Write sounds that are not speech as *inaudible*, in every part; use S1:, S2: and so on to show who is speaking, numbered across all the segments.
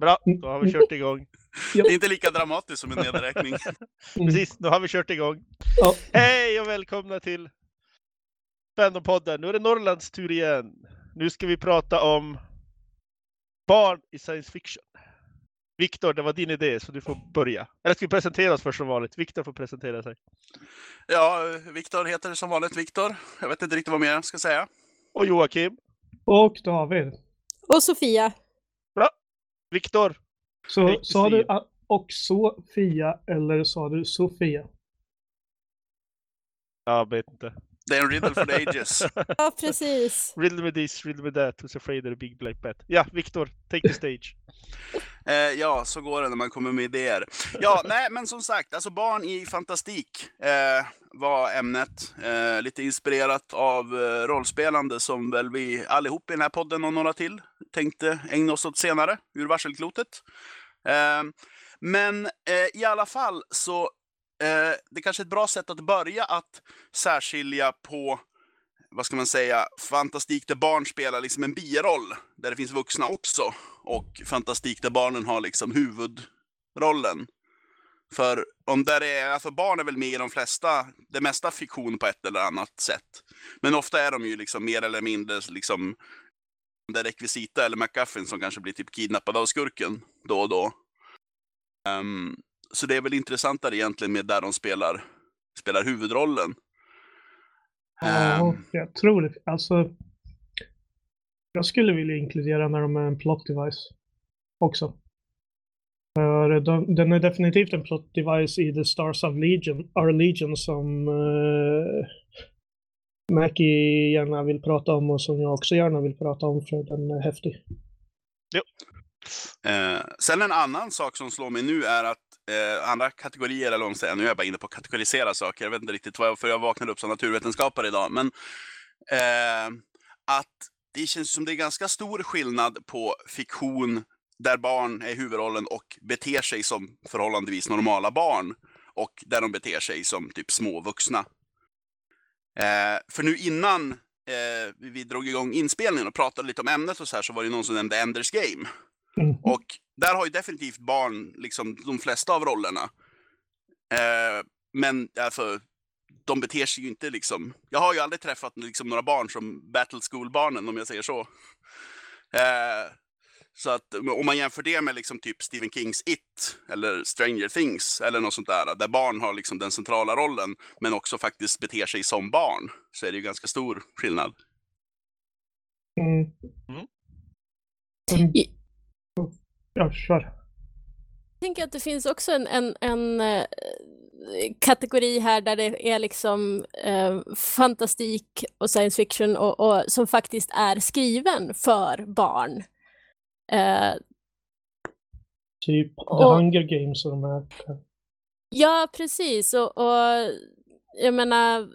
S1: Bra. Då har vi kört igång.
S2: Det är inte lika dramatiskt som en nedräkning. *laughs*
S1: Precis, då har vi kört igång.
S3: Ja.
S1: Hej och välkomna till Fandompodden. Nu är det Norrlands tur igen. Nu ska vi prata om barn i science fiction. Viktor, det var din idé så du får börja. Eller ska vi presentera oss först som vanligt? Viktor får presentera sig.
S2: Ja, Viktor heter som vanligt Viktor. Jag vet inte riktigt vad mer jag ska säga.
S1: Och Joakim.
S3: Och David.
S4: Och Sofia.
S1: Viktor.
S3: Så
S1: Hej,
S3: sa du och Sofia eller sa du Sofia?
S1: Jag vet inte.
S2: Det är en riddle for the ages. *laughs*
S4: Ja, precis.
S1: Riddle me this, riddle me that, who's afraid of the big black bat. Ja, Viktor, take the stage. *laughs*
S2: Eh, ja, så går det när man kommer med idéer. Ja, *laughs* nej, men som sagt, alltså barn i fantastik eh, var ämnet. Eh, lite inspirerat av eh, rollspelande som väl vi allihop i den här podden och några till tänkte ägna oss åt senare, ur varselklotet. Eh, men eh, i alla fall så det är kanske är ett bra sätt att börja att särskilja på vad ska man säga, fantastik där barn spelar liksom en biroll, där det finns vuxna också och fantastik där barnen har liksom huvudrollen. För om där är, alltså barn är väl med i de flesta, det mesta fiktion på ett eller annat sätt. Men ofta är de ju liksom mer eller mindre liksom det rekvisita eller McGuffin som kanske blir typ kidnappad av skurken då och då. Um, så det är väl intressantare egentligen med där de spelar, spelar huvudrollen.
S3: Ja,
S2: Ehm,
S3: jag tror det. Alltså, jag skulle vilja inkludera när de är en plot device också. För de, den är definitivt en plot device i The Stars of Legion, Our Legion som uh, Mackie gärna vill prata om och som jag också gärna vill prata om för den är häftig.
S2: Eh, sen en annan sak som slår mig nu är att eh, andra kategorier, eller vad man säger, nu är jag bara inne på att kategorisera saker, jag vet inte riktigt varför jag, vaknade upp som naturvetenskapare idag, men eh, att det känns som det är ganska stor skillnad på fiktion där barn är huvudrollen och beter sig som förhållandevis normala barn och där de beter sig som typ små vuxna. Eh, för nu innan eh, vi drog igång inspelningen och pratade lite om ämnet och så här så var det någon som nämnde Enders Game.
S3: Mm.
S2: Och där har ju definitivt barn liksom de flesta av rollerna. Eh, men alltså, de beter sig ju inte liksom... Jag har ju aldrig träffat liksom, några barn som Battle School-barnen, om jag säger så. Eh, så att om man jämför det med liksom typ Stephen Kings It eller Stranger Things eller något sånt där, där barn har liksom den centrala rollen men också faktiskt beter sig som barn, så är det ju ganska stor skillnad.
S3: Mm.
S1: Mm.
S3: Ja, kör.
S4: Jag tänker att det finns också en, en, en eh, kategori här där det är liksom eh, fantastik och science fiction och, och som faktiskt är skriven för barn. Eh,
S3: Typ The
S4: Och-
S3: Hunger Games och de här.
S4: ja, precis. Och, och jag menar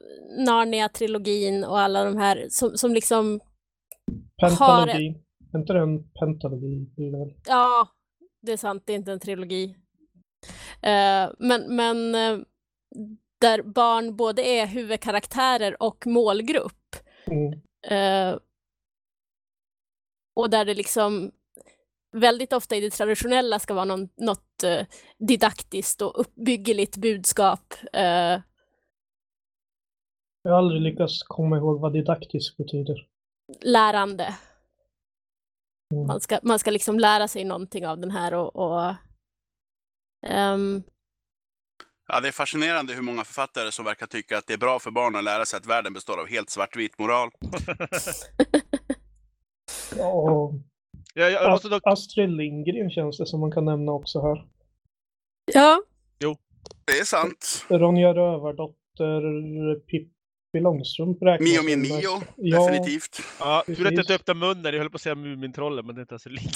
S4: Narnia-trilogin och alla de här som, som liksom,
S3: Pentalogi. Är inte det en pentalogi?
S4: Ja, det är sant, det är inte en trilogi. Eh, men men eh, där barn både är huvudkaraktärer och målgrupp.
S3: Mm.
S4: Eh, och där det liksom väldigt ofta i det traditionella ska vara någon, något didaktiskt och uppbyggeligt budskap.
S3: Jag har aldrig lyckats komma ihåg vad didaktisk betyder.
S4: lärande.
S3: Mm.
S4: Man ska, man ska liksom lära sig någonting av den här och, och ehm,
S2: Ja, det är fascinerande hur många författare som verkar tycka att det är bra för barn att lära sig att världen består av helt svartvit moral. *laughs*
S3: Ja,
S1: Ja, dock...
S3: Astrid Lindgren känns det som man kan nämna också här.
S4: ja,
S2: Det är sant.
S3: Ronja Rövardotter, Pippi Långstrump räknas
S2: Mio min Mio,
S3: Ja,
S2: definitivt.
S1: Ja, tur att jag inte öppnade munnen. Jag höll på att säga Mumintrollen, men det är inte så likt. *laughs*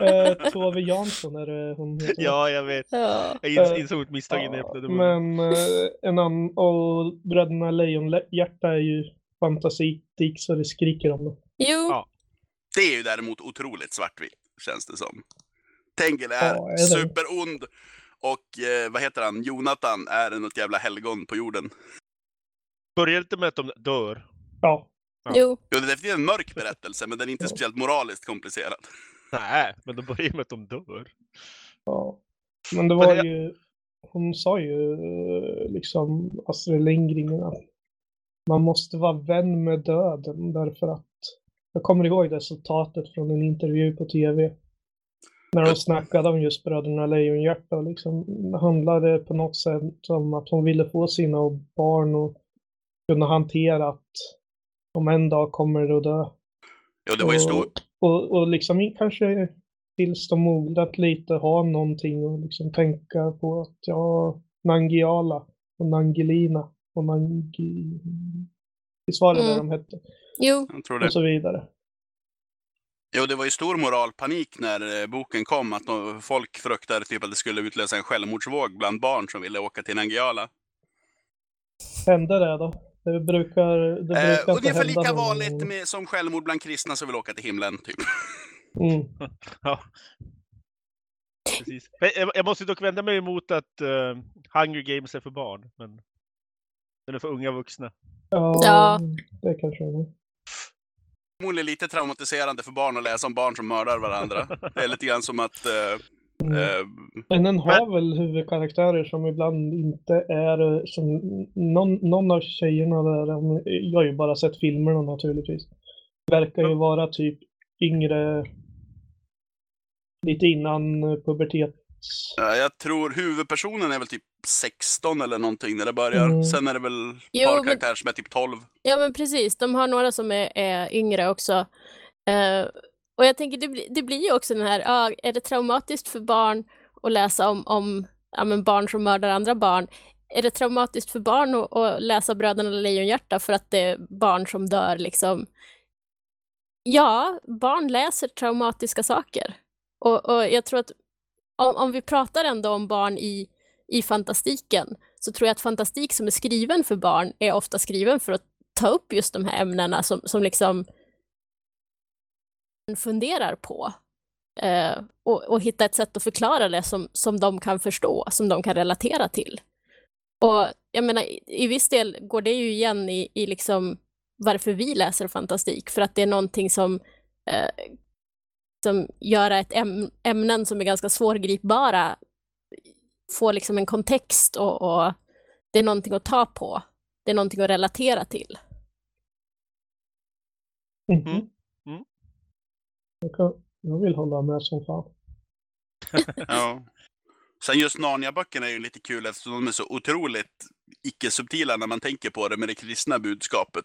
S3: eh, Tove Jansson är det hon heter.
S1: Ja, jag vet.
S4: ja.
S1: Jag
S3: Eh,
S1: insåg ett misstag innan jag öppnade munnen.
S3: Men eh, en annan, och Bröderna Lejonhjärta är ju fantasitik så det skriker om det.
S4: Jo,
S1: Ja.
S2: Det är ju däremot otroligt svartvitt, känns det som. Tengil är
S3: Ja, är det?
S2: superond och eh, vad heter han, Jonathan är något jävla helgon på jorden.
S1: Börjar inte med att de dör.
S3: Ja.
S1: Ja.
S4: jo.
S2: Jo, det är definitivt en mörk berättelse, men den är inte speciellt moraliskt komplicerad.
S1: Nej, men de börjar ju med att de dör.
S3: Ja. Men det
S1: Men
S3: var
S1: jag-
S3: ju, hon sa ju eh, liksom Astrid Lindgren att man måste vara vän med döden därför att jag kommer ihåg resultatet från en intervju på tv. När de snackade om just Bröderna Lejonhjärta och liksom det handlade på något sätt om att hon ville få sina barn och kunna hantera att om en dag kommer det att dö.
S2: Ja, det var ju stor...
S3: Och, och, och liksom kanske tills de mognat lite ha någonting och liksom tänka på att ja, Nangiala och Nangelina och Nangi... Visst var det
S4: Mm.
S3: de hette?
S4: Jo,
S2: Jag tror det.
S3: Och så vidare.
S2: Jo, det var ju stor moralpanik när eh, boken kom. Att folk fruktade typ att det skulle utlösa en självmordsvåg bland barn som ville åka till Nangijala.
S3: Hände det då? Det brukar, det brukar
S2: Eh,
S3: inte
S2: ungefär
S3: hända
S2: lika vanligt med, som självmord bland kristna som vill åka till himlen. Typ.
S3: Mm. *laughs*
S1: Ja. Precis. Men Jag, måste dock vända mig emot att uh, Hunger Games är för barn. Men den är för unga vuxna.
S3: Ja,
S4: Ja.
S3: det kanske det är.
S2: Förmodligen lite traumatiserande för barn att läsa om barn som mördar varandra. Det är lite grann som att... Eh, eh,
S3: Men den har väl huvudkaraktärer som ibland inte är eh, som någon, någon av tjejerna där, de- jag har ju bara sett filmerna naturligtvis, verkar ju vara typ yngre, lite innan eh, pubertet.
S2: Ja, jag tror huvudpersonen är väl typ 16 eller någonting när det börjar.
S3: Mm.
S2: Sen är det väl
S4: Jo,
S2: par
S4: men-
S2: karaktärer som är typ 12.
S4: Ja men precis, de har några som är, är yngre också. Eh, och jag tänker, det, blir- det blir ju också den här, ja, är det traumatiskt för barn att läsa om, om ja, men barn som mördar andra barn? Är det traumatiskt för barn att, att läsa Bröderna Lejonhjärta för att det är barn som dör liksom? Ja, barn läser traumatiska saker. Och, och jag tror att om, om vi pratar ändå om barn i, i fantastiken så tror jag att fantastik som är skriven för barn är ofta skriven för att ta upp just de här ämnena som, som liksom funderar på. Eh, och, och hitta ett sätt att förklara det som, som de kan förstå, som de kan relatera till. Och jag menar, i, i viss del går det ju igen i, i liksom varför vi läser fantastik, för att det är någonting som, eh, som gör ett äm, ämnen som är ganska svårgripbara får liksom en kontext och, och det är någonting att ta på. Det är någonting att relatera till.
S3: Mhm.
S1: Mm. Mm.
S3: Jag, kan, jag vill hålla med som fan. *laughs*
S2: Ja. Sen just Narnia-böckerna är ju lite kul eftersom de är så otroligt icke-subtila när man tänker på det med det kristna budskapet.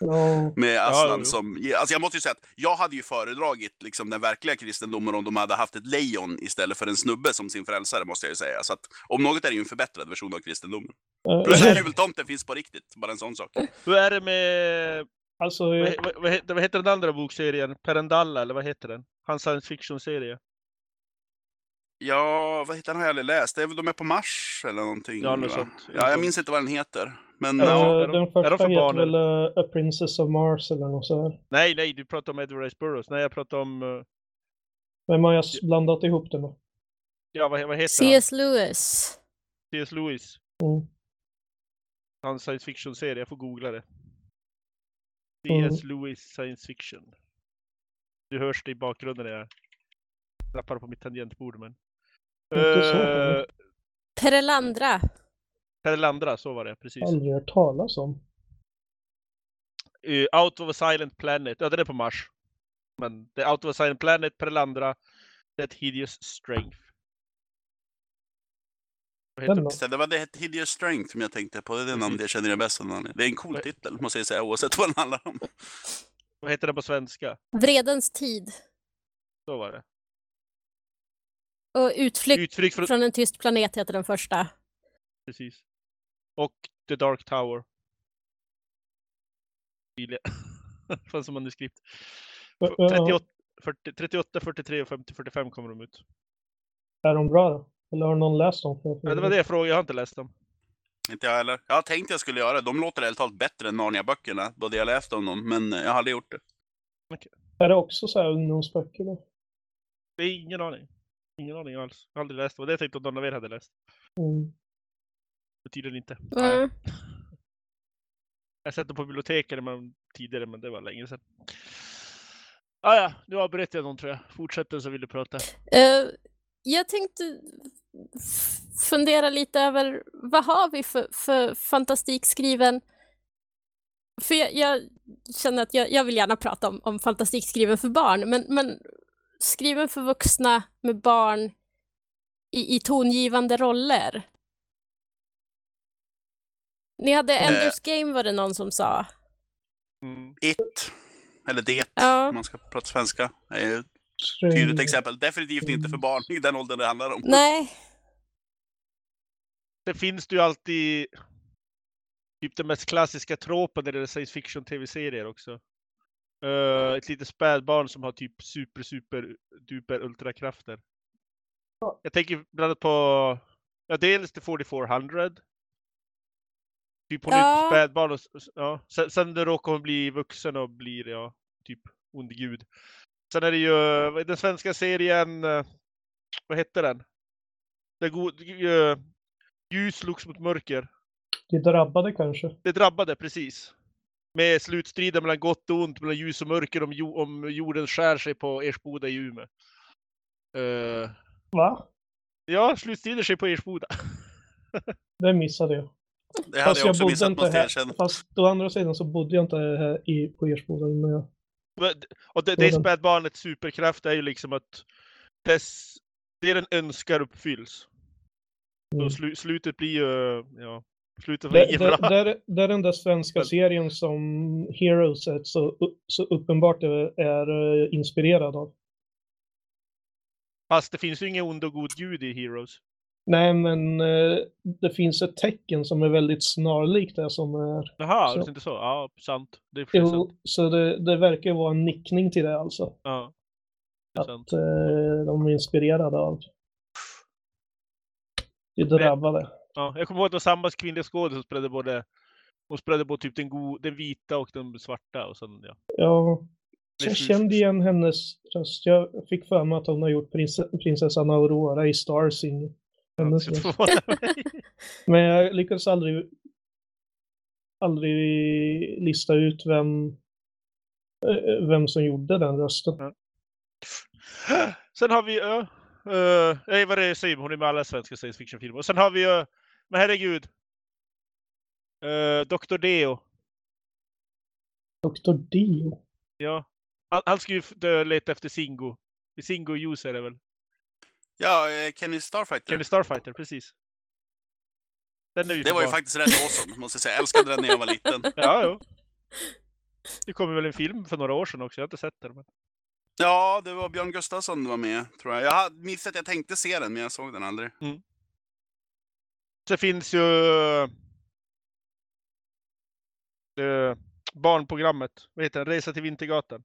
S3: Ja,
S2: Med Aslan
S1: jo.
S2: som... Alltså jag måste ju säga att jag hade ju föredragit liksom den verkliga kristendomen om de hade haft ett lejon istället för en snubbe som sin frälsare, måste jag ju säga. Så att om något är det ju en förbättrad version av kristendomen.
S3: eh,
S2: Plus att jultomten finns på riktigt, bara en sån sak.
S1: Hur är det med,
S3: alltså,
S1: vad,
S3: eh,
S1: vad, vad, heter, vad heter den andra bokserien? Perendalla, eller vad heter den? Hans science fiction-serie.
S2: Ja, vad heter den har jag aldrig läst? Det är väl de är på Mars eller någonting?
S1: Ja, något sånt.
S2: Ja, jag minns inte vad den heter. Men
S1: Ja,
S2: ja,
S1: är de-
S3: den
S1: är de
S3: första
S1: för
S3: heter
S1: barn,
S3: väl eh, A Princess of Mars eller något sådär.
S1: Nej, nej, du pratar om Edward Rice Burroughs. Nej, jag pratar om... eh,
S3: Vem har jag blandat ihop det med?
S1: Ja, vad, vad heter han?
S4: C.S. Lewis.
S1: C.S. Lewis.
S3: Mm.
S1: Hans science fiction-serie. Jag får googla det.
S3: Mm.
S1: C.S. Lewis science fiction. Du hörs det i bakgrunden när jag knappar på mitt tangentbord. Men... Uh,
S3: eller?
S4: Perelandra.
S1: Perelandra, så var det. Precis.
S3: Aldrig hört talas om.
S1: Eh, Out of a Silent Planet. Ja, den är på Mars. Men det är Out of a Silent Planet, Perelandra, That Hideous Strength.
S2: Så det var det Hideous Strength som jag tänkte på. Det är det namn jag känner igen bäst. Det är en cool titel, måste jag säga, oavsett vad den handlar om.
S1: Vad heter den på svenska?
S4: Vredens tid.
S1: Så var det.
S4: Och Utflykt
S1: Utflykt från...
S4: från en tyst planet heter den första.
S1: Precis. Och The Dark Tower. Fanns *laughs* som manuskript.
S3: Eh, eh,
S1: 38, 40, 38, 43 och 50, 45 kommer de ut.
S3: Är de bra då? Eller har någon läst dem?
S1: Ja, det var det jag frågade, jag har inte läst dem.
S2: Inte jag heller. Jag tänkte jag skulle göra det. De låter helt talat bättre än Narnia-böckerna, både jag läst om dem, men jag har aldrig gjort det.
S3: Är det också så här ungdomsböcker då?
S1: Det är ingen aning. Ingen aning alls. Aldrig läst. Det var det jag tänkte att någon av er hade läst.
S3: Mm.
S1: Det tydligen inte.
S4: Mm.
S1: Jag har sett dem på biblioteket men tidigare, men det var länge sedan. Ah, ja, nu avbröt jag någon tror jag. Fortsätt den så vill du prata.
S4: Eh, jag tänkte fundera lite över vad har vi för, för fantastik skriven? För jag, jag känner att jag, jag vill gärna prata om, om fantastik skriven för barn, men, men skriven för vuxna med barn i, i tongivande roller. Ni hade
S2: Eh.
S4: Enders Game var det någon som sa.
S1: Mm.
S2: It, eller det,
S4: Ja.
S2: om man ska prata svenska, är
S3: Mm.
S2: tydligt exempel. Definitivt inte för barn i den åldern det handlar om.
S4: Nej,
S1: Det finns ju alltid typ den mest klassiska tropen när det är science fiction tv-serier också. Eh, ett litet spädbarn som har typ super, super, duper ultrakrafter.
S3: Ja.
S1: Jag tänker bland annat på, ja dels The 4400. Typ hon är
S4: Ja.
S1: ett spädbarn och, ja. sen, sen råkar hon bli vuxen och blir, ja, typ ond gud. Sen är det ju är den svenska serien, eh, vad hette den? Den god, eh, ljus slogs mot mörker.
S3: Det drabbade kanske.
S1: Det drabbade precis. Med slutstriden mellan gott och ont, mellan ljus och mörker om, jo, om jorden skär sig på Ersboda i Umeå. Eh,
S3: Va?
S1: ja, slutstrider sig på Ersboda. *laughs*
S3: Det missade jag.
S2: Det hade jag också
S3: bodde
S2: missat, måste jag erkänna.
S3: Fast å andra sidan så bodde jag inte här i, på Ersboda innan jag...
S1: Och det, det spädbarnets superkraft är ju liksom att dess, det den önskar uppfylls.
S3: Mm.
S1: Och slu, slutet blir ju, ja, slutet var
S3: Det,
S1: inget
S3: det, där är den där svenska
S1: Men-
S3: serien som Heroes är så, så uppenbart är, är eh, inspirerad av.
S1: Fast det finns ju ingen ond och god gud i Heroes.
S3: Nej, men eh, det finns ett tecken som är väldigt snarlikt det som är...
S1: Jaha,
S3: Så-
S1: det är inte så? Ja, sant. Det är precis sant.
S3: Jo, så det, det verkar vara en nickning till det alltså.
S1: Ja. Det är sant.
S3: Att eh, de är inspirerade av det drabbade.
S1: Ja, jag kommer ihåg att det var samma kvinnliga skådis som spelade både hon spelade både typ den, go, den vita och den svarta och sen ja.
S3: Ja, jag kände igen hennes röst. Jag fick för mig att hon har gjort prins, prinsessan Aurora i Star Sing. Hennes röst. *laughs* Men jag lyckades aldrig, aldrig lista ut vem, eh, vem som gjorde den rösten.
S1: Sen har vi, uh, uh, nej vad det är säger hon är med alla svenska science fiction-filmer. Sen har vi ju, men herregud. Uh, Dr. Deo.
S3: Dr. Dio.
S1: Ja. Han, han ska ju dö, leta efter Singo. Singo Juice är det väl?
S2: Ja, eh, Kenny Starfighter.
S1: Kenny Starfighter, precis. Den är ju
S2: Det var ju faktiskt rätt awesome, måste jag säga. Jag älskade den när jag var liten. *laughs*
S1: Ja, jo. Det kom väl en film för några år sedan också, jag har inte sett den. Men...
S2: Ja, det var Björn Gustafsson som var med, tror jag. Jag hade- minns att jag tänkte se den, men jag såg den aldrig.
S1: Så finns ju eh, barnprogrammet, vad heter den? Resa till Vintergatan.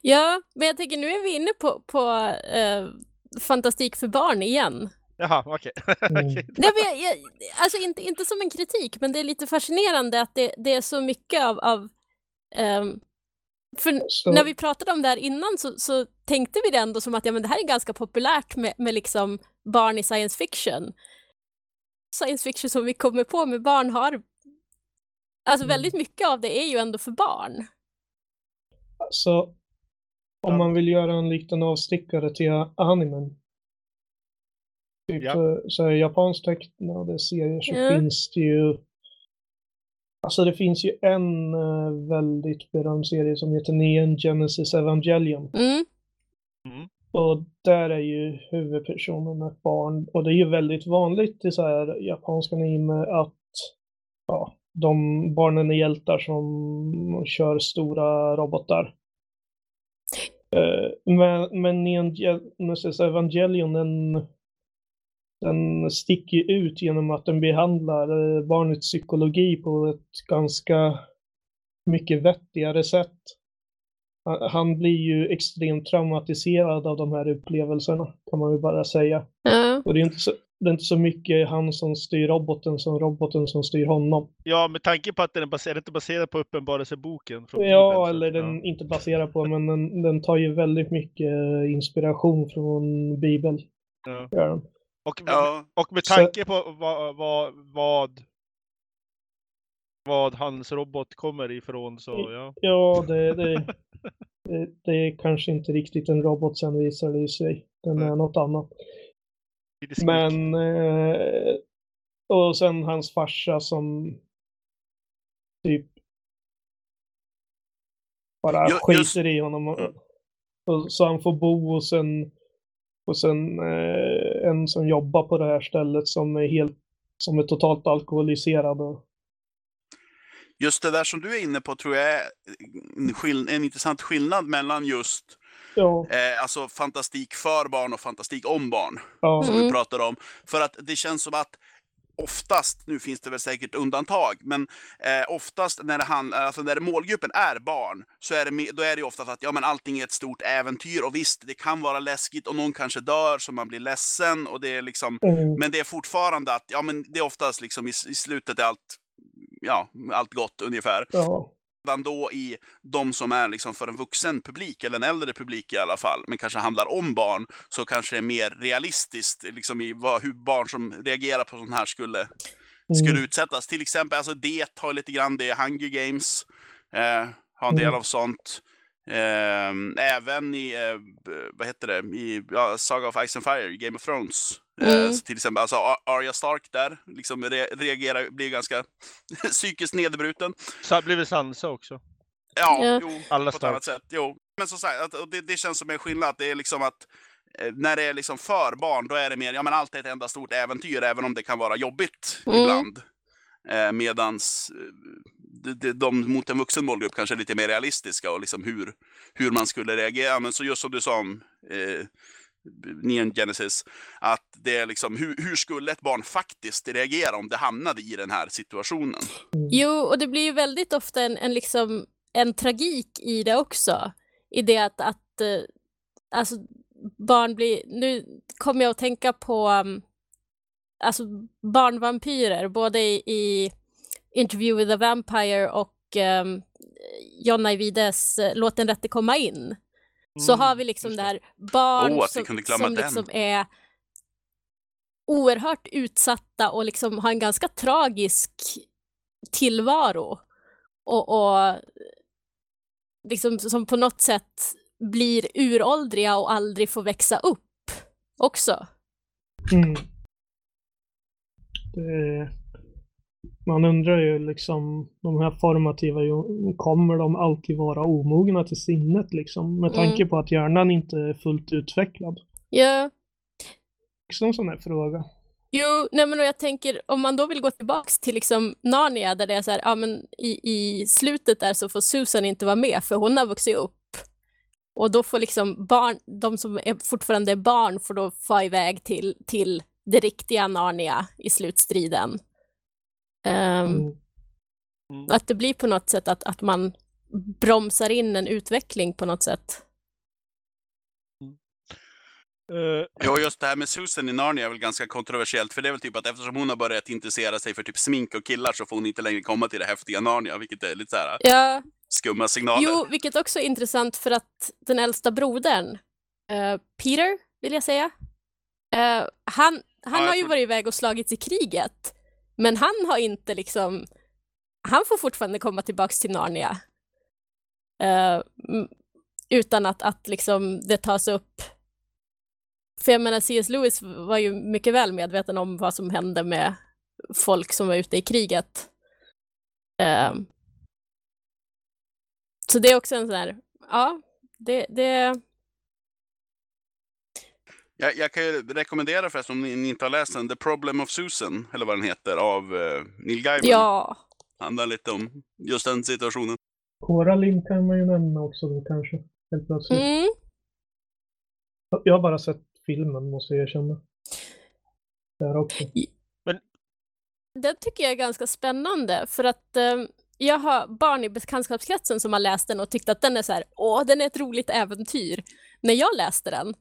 S4: ja, men jag tänker nu är vi inne på, på eh, fantastik för barn igen.
S1: Jaha, okej. *laughs*
S3: Mm.
S1: Okej.
S4: Nej, men jag, jag, alltså inte, inte som en kritik, men det är lite fascinerande att det, det är så mycket av... av ehm, för
S3: Så,
S4: när vi pratade om det här innan så, så tänkte vi det ändå som att ja, men det här är ganska populärt med, med liksom barn i science fiction. Science fiction som vi kommer på med barn har... Alltså
S3: Mm.
S4: väldigt mycket av det är ju ändå för barn.
S3: så om
S1: Ja.
S3: man vill göra en liten avstickare till animen. Typ
S1: Ja.
S3: så, så är japanskt tecknade serier så
S4: Ja.
S3: finns det ju Alltså det finns ju en eh, väldigt berömd serie som heter Neon Genesis Evangelion.
S4: Mm.
S3: Och där är ju huvudpersonen ett barn. Och det är ju väldigt vanligt i så här japanska anime att ja, de barnen är hjältar som kör stora robotar. Eh, men, men Neon Genesis Evangelion den, den sticker ju ut genom att den behandlar eh, barnets psykologi på ett ganska mycket vettigare sätt. Han- blir ju extremt traumatiserad av de här upplevelserna, kan man ju bara säga.
S4: Ja.
S3: Och det är inte så, det är inte så mycket han som styr roboten som roboten som styr honom.
S1: Ja, med tanke på att den är baserad, inte baserad på Uppenbarelseboken. från
S3: Ja,
S1: Bibeln, så-
S3: eller den inte baserad på, men den, den tar ju väldigt mycket eh, inspiration från Bibeln.
S1: Ja. Och,
S2: Ja,
S1: och med
S3: Så-
S1: tanke på vad, vad, vad, vad hans robot kommer ifrån så ja.
S3: Ja, det, det, *laughs* det, det är kanske inte riktigt en robot sen visar det sig. Den är något annat. Men eh, och sen hans farsa som typ bara
S2: Ju-
S3: skiter
S2: just-
S3: i honom. Och, och, så han får bo hos en, hos en, eh, en som jobbar på det här stället som är helt som är totalt alkoholiserad. Och,
S2: Just det där som du är inne på tror jag är en, skill- en intressant skillnad mellan just
S3: ja,
S2: eh, alltså fantastik för barn och fantastik om barn.
S3: ja,
S2: som vi
S4: Mm.
S2: pratar om. För att det känns som att oftast, nu finns det väl säkert undantag, men eh, oftast när, det handlar, alltså när målgruppen är barn, så är det, då är det ju oftast att ja, men allting är ett stort äventyr. Och visst, det kan vara läskigt och någon kanske dör så man blir ledsen. Och det är liksom,
S3: mm,
S2: men det är fortfarande att, ja men det är oftast liksom i, i slutet är allt, ja, allt gott ungefär.
S3: ja,
S2: Redan då i de som är liksom för en vuxen publik, eller en äldre publik i alla fall, men kanske handlar om barn, så kanske det är mer realistiskt liksom i vad, hur barn som reagerar på sånt här skulle, skulle
S3: mm,
S2: utsättas. Till exempel, alltså det har lite grann det, Hunger Games eh, har en del
S3: Mm.
S2: av sånt. Eh, även i, eh, vad heter det, i ja, Saga of Ice and Fire, Game of Thrones. Eh,
S4: Mm.
S2: så till exempel, alltså Ar- Arya Stark där, liksom re reagerar, blir ganska *laughs* psykiskt nedbruten.
S1: Så har blivit Sansa också.
S2: Ja,
S4: Ja.
S2: jo,
S1: Alla
S2: på ett annat sätt. Jo. Men som sagt, det, det känns som en skillnad. Det är liksom att eh, när det är liksom för barn, då är det mer, ja men allt är ett enda stort äventyr, även om det kan vara jobbigt
S4: Mm.
S2: ibland. Eh, medans eh, de, de, de mot en vuxen målgrupp kanske är lite mer realistiska och liksom hur, hur man skulle reagera. Men så just som du sa om eh, Neon Genesis, att det är liksom hur, hur skulle ett barn faktiskt reagera om det hamnade i den här situationen?
S4: Jo, och det blir ju väldigt ofta en, en, liksom, en tragik i det också. I det att, att eh, alltså, barn blir... Nu kommer jag att tänka på um, alltså, barnvampyrer, både i, i Interview with a Vampire och um, John Ajvides eh, Låt den rätte komma in. Så
S1: Mm,
S4: har vi liksom
S1: just
S4: det här barn
S2: vi
S4: som, som liksom är oerhört utsatta och liksom har en ganska tragisk tillvaro. Och, och liksom som på något sätt blir uråldriga och aldrig får växa upp också.
S3: mm. Det, man undrar ju liksom, de här formativa, kommer de alltid vara omogna till sinnet liksom? Med tanke på att hjärnan inte är fullt utvecklad.
S4: Ja,
S3: Också en sån här fråga.
S4: Jo, nej men jag tänker om man då vill gå tillbaks till liksom Narnia där det är så här, ja men i, i slutet där så får Susan inte vara med för hon har vuxit upp. Och då får liksom barn, de som är fortfarande är barn får då få iväg till, till det riktiga Narnia i slutstriden. Ehm,
S3: Mm.
S1: Mm.
S4: Att det blir på något sätt att, att man bromsar in en utveckling på något sätt.
S1: Eh,
S2: Ja, just det här med Susan i Narnia är väl ganska kontroversiellt, för det är väl typ att eftersom hon har börjat intressera sig för typ smink och killar så får hon inte längre komma till det häftiga Narnia, vilket är lite så här
S4: Ja,
S2: skumma signaler.
S4: Jo, vilket också är intressant för att den äldsta brodern, eh, Peter, vill jag säga, eh, han, han
S2: jag
S4: har ju
S2: tror-
S4: varit iväg och slagits i kriget, men han har inte liksom, han får fortfarande komma tillbaks till Narnia. Uh, utan att, att liksom det tas upp. För jag menar, C.S. Lewis var ju mycket väl medveten om vad som hände med folk som var ute i kriget. Uh, så det är också en sån här, ja, det, det,
S2: jag, jag kan ju rekommendera förresten, om ni, ni inte har läst den, The Problem of Susan, eller vad den heter, av uh, Neil Gaiman.
S4: ja,
S2: Handlar lite om just den situationen.
S3: Coraline kan man ju nämna också då kanske. Helt plötsligt.
S4: mm,
S3: Jag har bara sett filmen måste jag erkänna. Där också.
S4: den tycker jag är ganska spännande för att eh, jag har barn i bekantskapskretsen som har läst den och tyckt att den är så här, åh, den är ett roligt äventyr. När jag läste den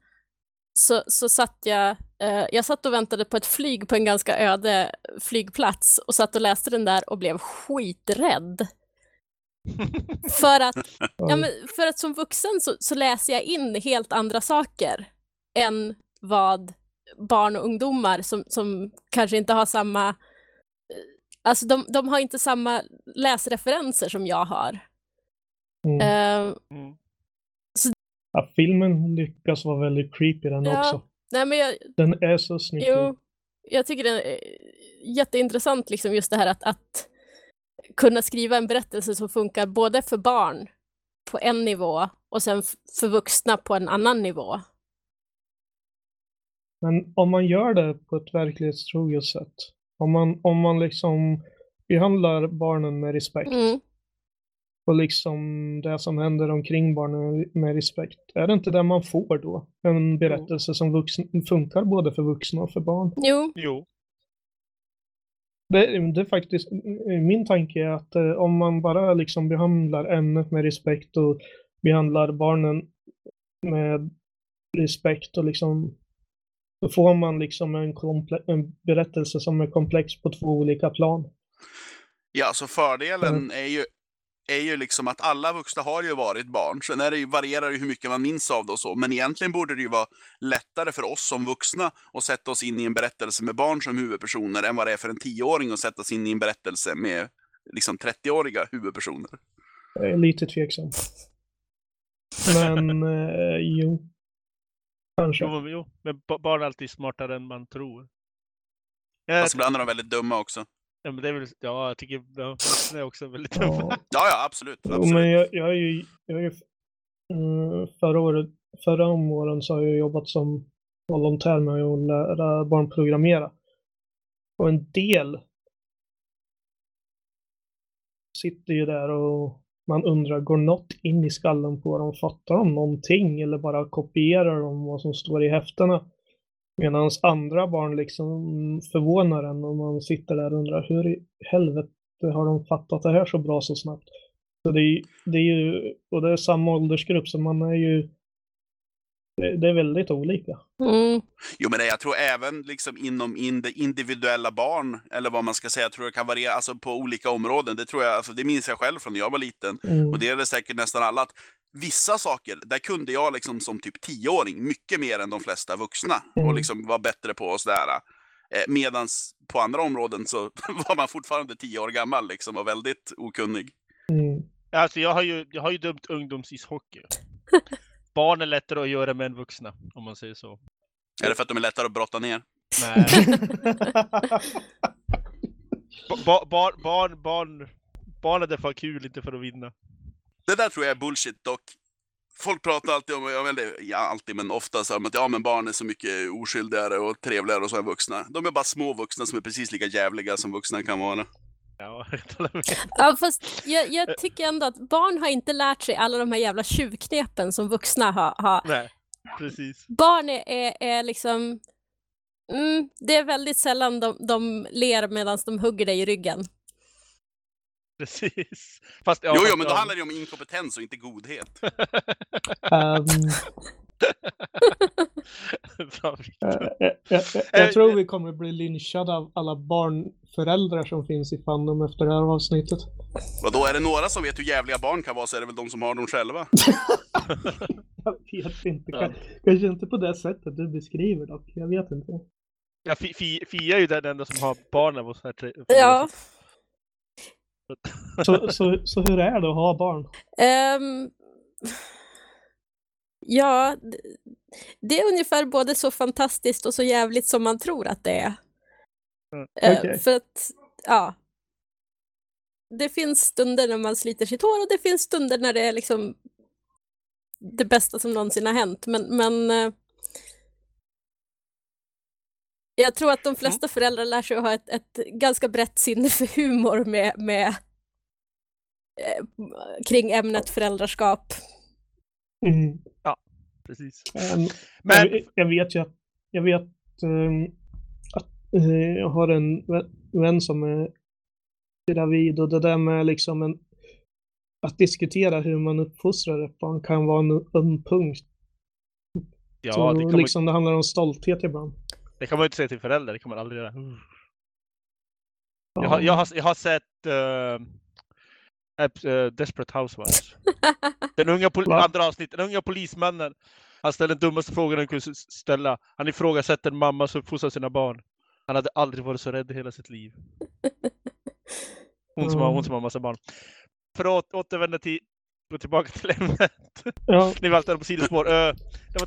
S4: så, så satt jag, eh, jag satt och väntade på ett flyg på en ganska öde flygplats och satt och läste den där och blev skiträdd. *laughs* För att Ja, men för att som vuxen så, så läser jag in helt andra saker än vad barn och ungdomar som, som kanske inte har samma... eh, Alltså de, de har inte samma läsreferenser som jag har.
S3: Mm.
S4: Eh,
S1: mm.
S3: Ja, filmen lyckas vara väldigt creepy den
S4: Ja.
S3: också.
S4: Nej, men jag,
S3: Den är så snygg.
S4: Jo, jag tycker det är jätteintressant liksom just det här att, att kunna skriva en berättelse som funkar både för barn på en nivå och sen för vuxna på en annan nivå.
S3: Men om man gör det på ett verklighetstroget sätt. Om man, om man liksom behandlar barnen med respekt
S4: Mm.
S3: Och liksom det som händer omkring barnen med respekt. Är det inte det man får då? En berättelse som vuxen, funkar både för vuxna och för barn.
S4: Jo,
S1: Jo.
S3: Det, det är faktiskt, min tanke är att eh, om man bara liksom behandlar ämnet med respekt och behandlar barnen med respekt och liksom då får man liksom en, komple- en berättelse som är komplex på två olika plan.
S2: Ja, så fördelen
S3: Mm.
S2: är ju är ju liksom att alla vuxna har ju varit barn. Sen är det ju, varierar ju hur mycket man minns av det och så. Men egentligen borde det ju vara lättare för oss som vuxna att sätta oss in i en berättelse med barn som huvudpersoner än vad det är för en tioåring att sätta sig in i en berättelse med liksom 30-åriga huvudpersoner.
S3: Jag är lite tveksam. Men eh, jo. Kanske.
S1: Jo, jo. Men ba- barn är alltid smartare än man tror.
S2: Fast ibland är de väldigt dumma också.
S1: Ja, men det är väl, ja, jag tycker ja, vuxna är också väldigt
S3: Ja.
S1: dumma.
S2: Ja, ja, absolut.
S3: Jo,
S2: absolut.
S3: men jag, jag är ju, jag är ju mm, förra året, förra om åren så har jag jobbat som volontär med att lära barn programmera. Och en del sitter ju där och man undrar, går något in i skallen på dem? Fattar de någonting eller bara kopierar de vad som står i häftena? Medan andra barn liksom förvånar en och man sitter där och undrar, hur i helvete har de fattat det här så bra så snabbt? Så det är, det är ju, och det är samma åldersgrupp så man är ju, det, det är väldigt olika.
S4: mm.
S2: Jo, men det, jag tror även liksom inom in, det individuella barn, eller vad man ska säga, jag tror det kan variera alltså på olika områden. Det tror jag, alltså, det minns jag själv från när jag var liten.
S3: Mm.
S2: Och det är det säkert nästan alla. Att vissa saker, där kunde jag liksom som typ tioåring mycket mer än de flesta vuxna.
S3: Mm.
S2: Och liksom var bättre på och sådär. Eh, medans på andra områden så *laughs* var man fortfarande tio år gammal liksom och väldigt okunnig.
S3: Mm.
S1: Alltså, jag har ju, jag har ju dömt ungdomsishockey. *laughs* Barn är lättare att göra med än vuxna, om man säger så.
S2: Är det för att de är lättare att brotta ner?
S1: Nej. *laughs* Ba- ba- bar, barn, barn, barn är för kul, inte för att vinna.
S2: Det där tror jag är bullshit dock. Folk pratar alltid om, ja, eller, ja alltid, men ofta så att ja, men barn är så mycket oskyldigare och trevligare och så än vuxna. De är bara små vuxna som är precis lika jävliga som vuxna kan vara.
S1: Ja. *laughs*
S4: Ja, fast jag, jag tycker ändå att barn har inte lärt sig alla de här jävla tjuvknepen som vuxna har. har.
S1: Nej, precis.
S4: Barn är, är, är liksom... Mm, det är väldigt sällan de, de ler medan de hugger dig i ryggen.
S1: Precis. Fast, ja,
S2: jo, jo, men då handlar det om inkompetens och inte godhet. *laughs*
S3: Ehm,
S1: Bra, *laughs* Victor.
S3: eh, jag, jag, jag, tror vi kommer bli lynchade av alla barnföräldrar som finns i Fandom efter det här avsnittet.
S2: Och då är det några som vet hur jävliga barn kan vara så är det väl de som har dem själva. *laughs*
S3: Jag vet inte.
S1: Ja.
S3: Kanske inte på det sättet du beskriver dock. Jag vet inte.
S1: Ja, Fi- Fi- Fia är ju den enda som har barn av oss här tre.
S4: Ja.
S3: Så, så, så hur är det att ha barn?
S4: Ehm, ja, det är ungefär både så fantastiskt och så jävligt som man tror att det är.
S1: Mm,
S4: Eh,
S3: okej.
S4: För att, ja. Det finns stunder när man sliter sitt hår och det finns stunder när det är liksom det bästa som någonsin har hänt. Men, men eh, jag tror att de flesta föräldrar lär sig att ha ett, ett ganska brett sinne för humor med, med eh, kring ämnet föräldraskap.
S3: Mm.
S1: Precis.
S3: Ehm,
S1: Men,
S3: jag, jag vet ju att, jag vet ehm, att eh, jag har en vä- vän som är gravid och det där med liksom en, att diskutera hur man uppfostrar ett barn kan vara en öm punkt.
S1: ja,
S3: så
S1: det man,
S3: liksom det handlar om stolthet ibland.
S1: det kan man ju inte säga till föräldrar, det kan man aldrig göra.
S3: Ja.
S1: Jag har, jag har, jag har sett uh, Desperate Housewives. *laughs* Den unga andra avsnitt, den unga polismannen. Han ställer den dummaste frågan han kunde ställa. Han ifrågasätter en mamma som uppfostrar sina barn. Han hade aldrig varit så rädd i hela sitt liv. Hon som har, hon som har massa barn. För att återvända till gå tillbaka till ämnet.
S3: Ja, *laughs*
S1: Ni valde på sidospår. Uh, det var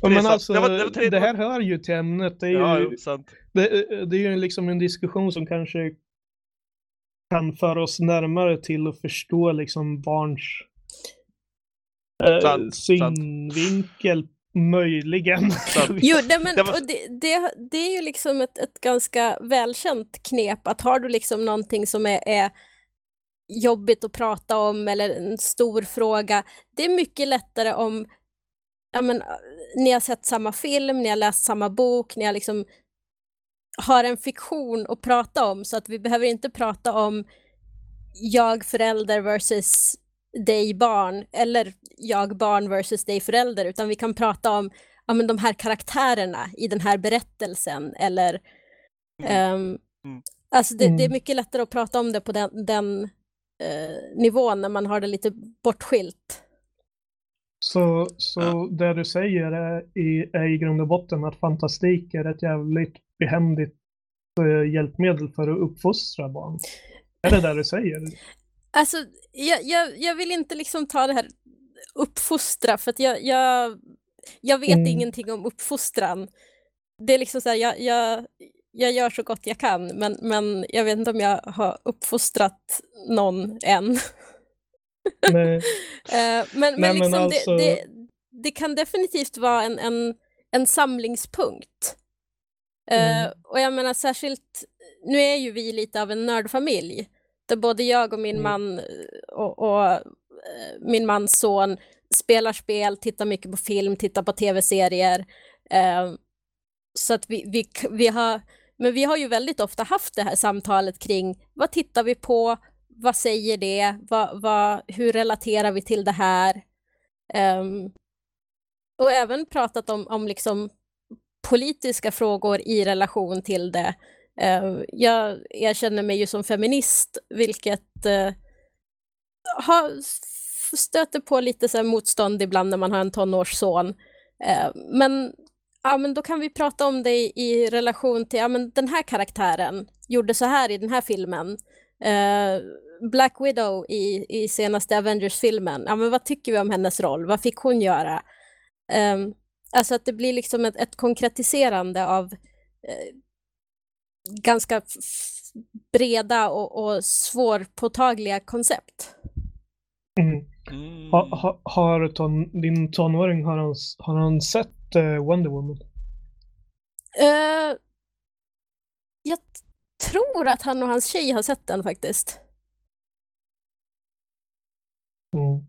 S3: ja, men
S1: Teresa.
S3: alltså,
S1: det, var, det, var tre,
S3: det här hör ju till ämnet. Det är ju,
S1: Ja, sant.
S3: det, det är ju liksom en diskussion som kanske kan föra oss närmare till att förstå liksom barns eh,
S1: Sant, sant.
S3: synvinkel, möjligen.
S4: Jo, det, men, och det, det, det är ju liksom ett, ett ganska välkänt knep att har du liksom någonting som är, är jobbigt att prata om eller en stor fråga, det är mycket lättare om ja, men, ni har sett samma film, ni har läst samma bok, ni har liksom har en fiktion att prata om så att vi behöver inte prata om jag förälder versus dig barn eller jag barn versus dig förälder utan vi kan prata om ja, men de här karaktärerna i den här berättelsen eller
S1: Mm.
S4: alltså det, det är
S3: Mm.
S4: mycket lättare att prata om det på den, den eh, nivån när man har det lite bortskilt.
S3: Så, så det du säger är i, är i grund och botten att fantastik är ett jävligt behändigt eh, hjälpmedel för att uppfostra barn. Är det det du säger? *laughs*
S4: Alltså, jag, jag, jag vill inte liksom ta det här uppfostra för att jag, jag, jag vet
S3: Mm.
S4: ingenting om uppfostran. Det är liksom så här, jag, jag, jag gör så gott jag kan men, men jag vet inte om jag har uppfostrat någon än. *laughs*
S3: Nej.
S4: Eh, men men,
S3: men
S4: liksom
S3: alltså-
S4: det, det, det kan definitivt vara en, en, en samlingspunkt.
S3: Mm.
S4: och jag menar särskilt, nu är ju vi lite av en nördfamilj. Där både jag och min
S3: Mm.
S4: man eh, och, och eh, min mans son spelar spel, tittar mycket på film, tittar på tv-serier. Eh, så att vi, vi, vi har, men vi har ju väldigt ofta haft det här samtalet kring vad tittar vi på, vad säger det, vad, vad, hur relaterar vi till det här? Ehm, och även pratat om, om liksom politiska frågor i relation till det. Eh, jag erkänner mig ju som feminist, vilket eh, har, stöter på lite så här motstånd ibland när man har en tonårsson. Eh, men, ja, men då kan vi prata om det i, relation till ja, men den här karaktären gjorde så här i den här filmen. Black Widow i, i senaste Avengers-filmen, ja, men vad tycker vi om hennes roll? Vad fick hon göra? Um, alltså att det blir liksom ett, ett konkretiserande av eh, ganska breda och, och svårpåtagliga koncept.
S3: Mm.
S1: Mm.
S3: Ha, ha, har ton, din tonåring, har han, har han sett eh, Wonder Woman?
S4: Eh, jag tror att han och hans tjej har sett den faktiskt.
S3: Mm.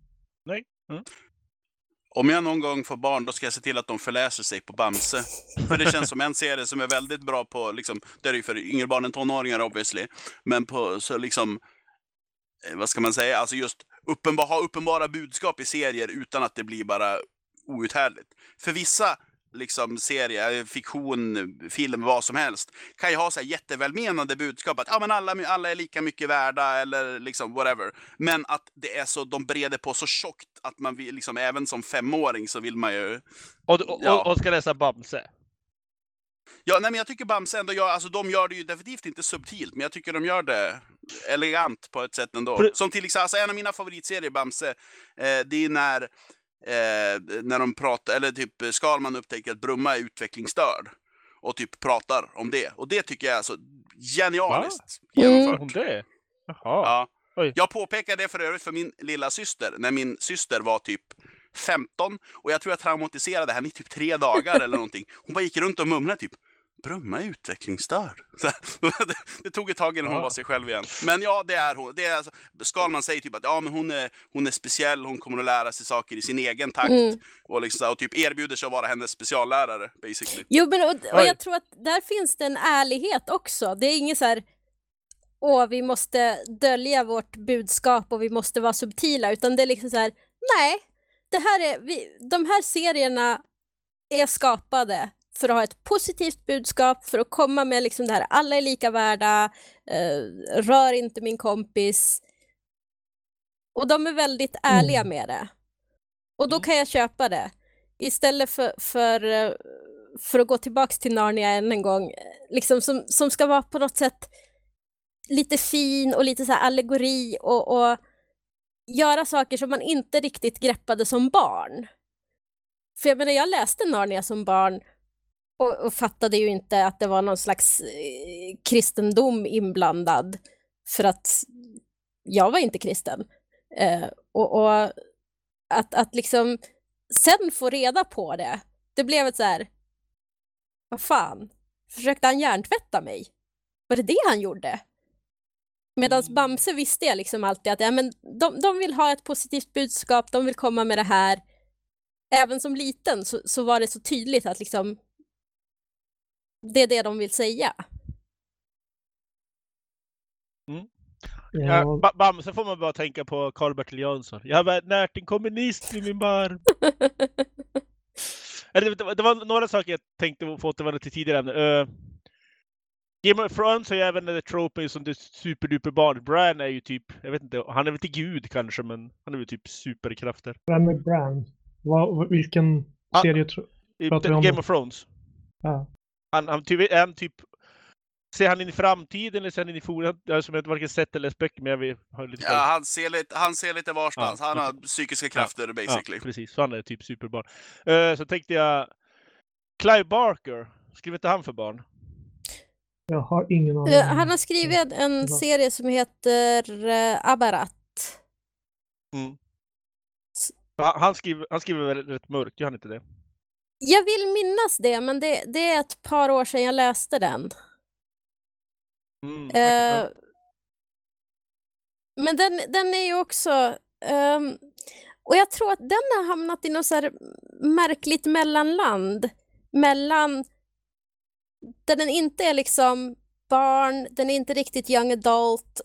S2: Om jag någon gång får barn, då ska jag se till att de förläser sig på Bamse. För det känns som en serie som är väldigt bra på, liksom, det är ju för yngre barn än tonåringar obviously, men på så liksom, eh, vad ska man säga, alltså just uppenbar, ha uppenbara budskap i serier utan att det blir bara outhärdligt. För vissa liksom serier, fiktion, film, vad som helst, kan ju ha så här jättevälmenande budskap att ja, men alla, alla är lika mycket värda eller liksom whatever. Men att det är så, de breder på så tjockt att man vill, liksom även som femåring så vill man ju
S1: Och, och,
S2: Ja.
S1: och, ska läsa Bamse.
S2: Ja, nej, men jag tycker Bamse ändå gör, alltså de gör det ju definitivt inte subtilt, men jag tycker de gör det elegant på ett sätt ändå. Som till exempel, alltså en av mina favoritserier Bamse, eh, det är när, eh, när de pratar, eller typ Skalman upptäcker att Brumma är utvecklingsstörd. Och typ pratar om det. Och det tycker jag är så genialiskt
S4: Mm.
S1: Har
S2: genomfört.
S1: hon det? Jaha.
S2: Ja.
S1: Oj.
S2: Jag påpekade det för övrigt för min lilla syster när min syster var typ 15 och jag tror jag traumatiserade henne i typ tre dagar eller någonting. Hon bara gick runt och mumlade typ Brumma är utvecklingsstörd. Det, *laughs* det tog ett tag innan hon
S1: Ja.
S2: var sig själv igen. Men ja, det är hon. Det är, alltså- Skalman säger typ att ja, men hon, är, hon är speciell, hon kommer att lära sig saker i sin egen takt.
S4: Mm.
S2: Och, liksom, och typ erbjuder sig att vara hennes speciallärare, basically.
S4: Jo, men och, och jag tror att där finns det en ärlighet också. Det är inget så här, åh, vi måste dölja vårt budskap och vi måste vara subtila, utan det är liksom så här, nej, det här är, vi, de här serierna är skapade för att ha ett positivt budskap, för att komma med liksom det här, alla är lika värda, eh, rör inte min kompis. Och de är väldigt ärliga
S3: Mm.
S4: med det. Och då
S1: Mm.
S4: kan jag köpa det. Istället för, för, eh, för att gå tillbaks till Narnia än en gång, liksom som, som ska vara på något sätt lite fin och lite så allegori och, och göra saker som man inte riktigt greppade som barn. För jag menar, jag läste Narnia som barn och, och fattade ju inte att det var någon slags eh, kristendom inblandad. För att jag var inte kristen. Eh, och, och att, att liksom sen få reda på det, det blev ett så här, vad fan, försökte han hjärntvätta mig? Var det det han gjorde? Medan
S1: Mm.
S4: Bamse visste jag liksom alltid att ja, men de, de vill ha ett positivt budskap, de vill komma med det här. Även som liten så, så var det så tydligt att liksom det är det de vill säga.
S1: Ja,
S3: Ja,
S1: Ba- Bamse får man bara tänka på Karl-Bertil Jönsson. Jag har varit närt en kommunist i min barm. *laughs* Det, var, några saker jag tänkte få återvända till tidigare ämne. Uh, Game of Thrones har ju även den tropen som det superduper barn. Bran är ju typ, jag vet inte, han är väl inte gud kanske, men han är väl typ superkrafter.
S3: vem är Bran? Vilken
S1: Ah.
S3: serie tror Pratar vi om
S1: Game of Thrones.
S3: Ja.
S1: Han, han typ, är han typ Ser han in i framtiden eller ser han in i? Jag som jag varken sett eller läst böcker, men jag har lite.
S2: Ja, han, ser lite, han ser lite varstans.
S1: Ja,
S2: han har psykiska krafter basically.
S1: Ja, precis. Så han är typ superbarn. Uh, så tänkte jag, Clive Barker, skriver inte han för barn?
S3: Jag har ingen aning.
S4: Eh, Han har skrivit en
S3: Ja.
S4: serie som heter uh, Abarat.
S1: Mm. Han, han, skriver, han skriver väl rätt mörkt, gör han inte det?
S4: Jag vill minnas det, men det, det är ett par år sedan jag läste den.
S1: Mm.
S4: Eh, men den, den är ju också... ehm, och jag tror att den har hamnat i något så här märkligt mellanland. Mellan... Där den inte är liksom barn, den är inte riktigt young adult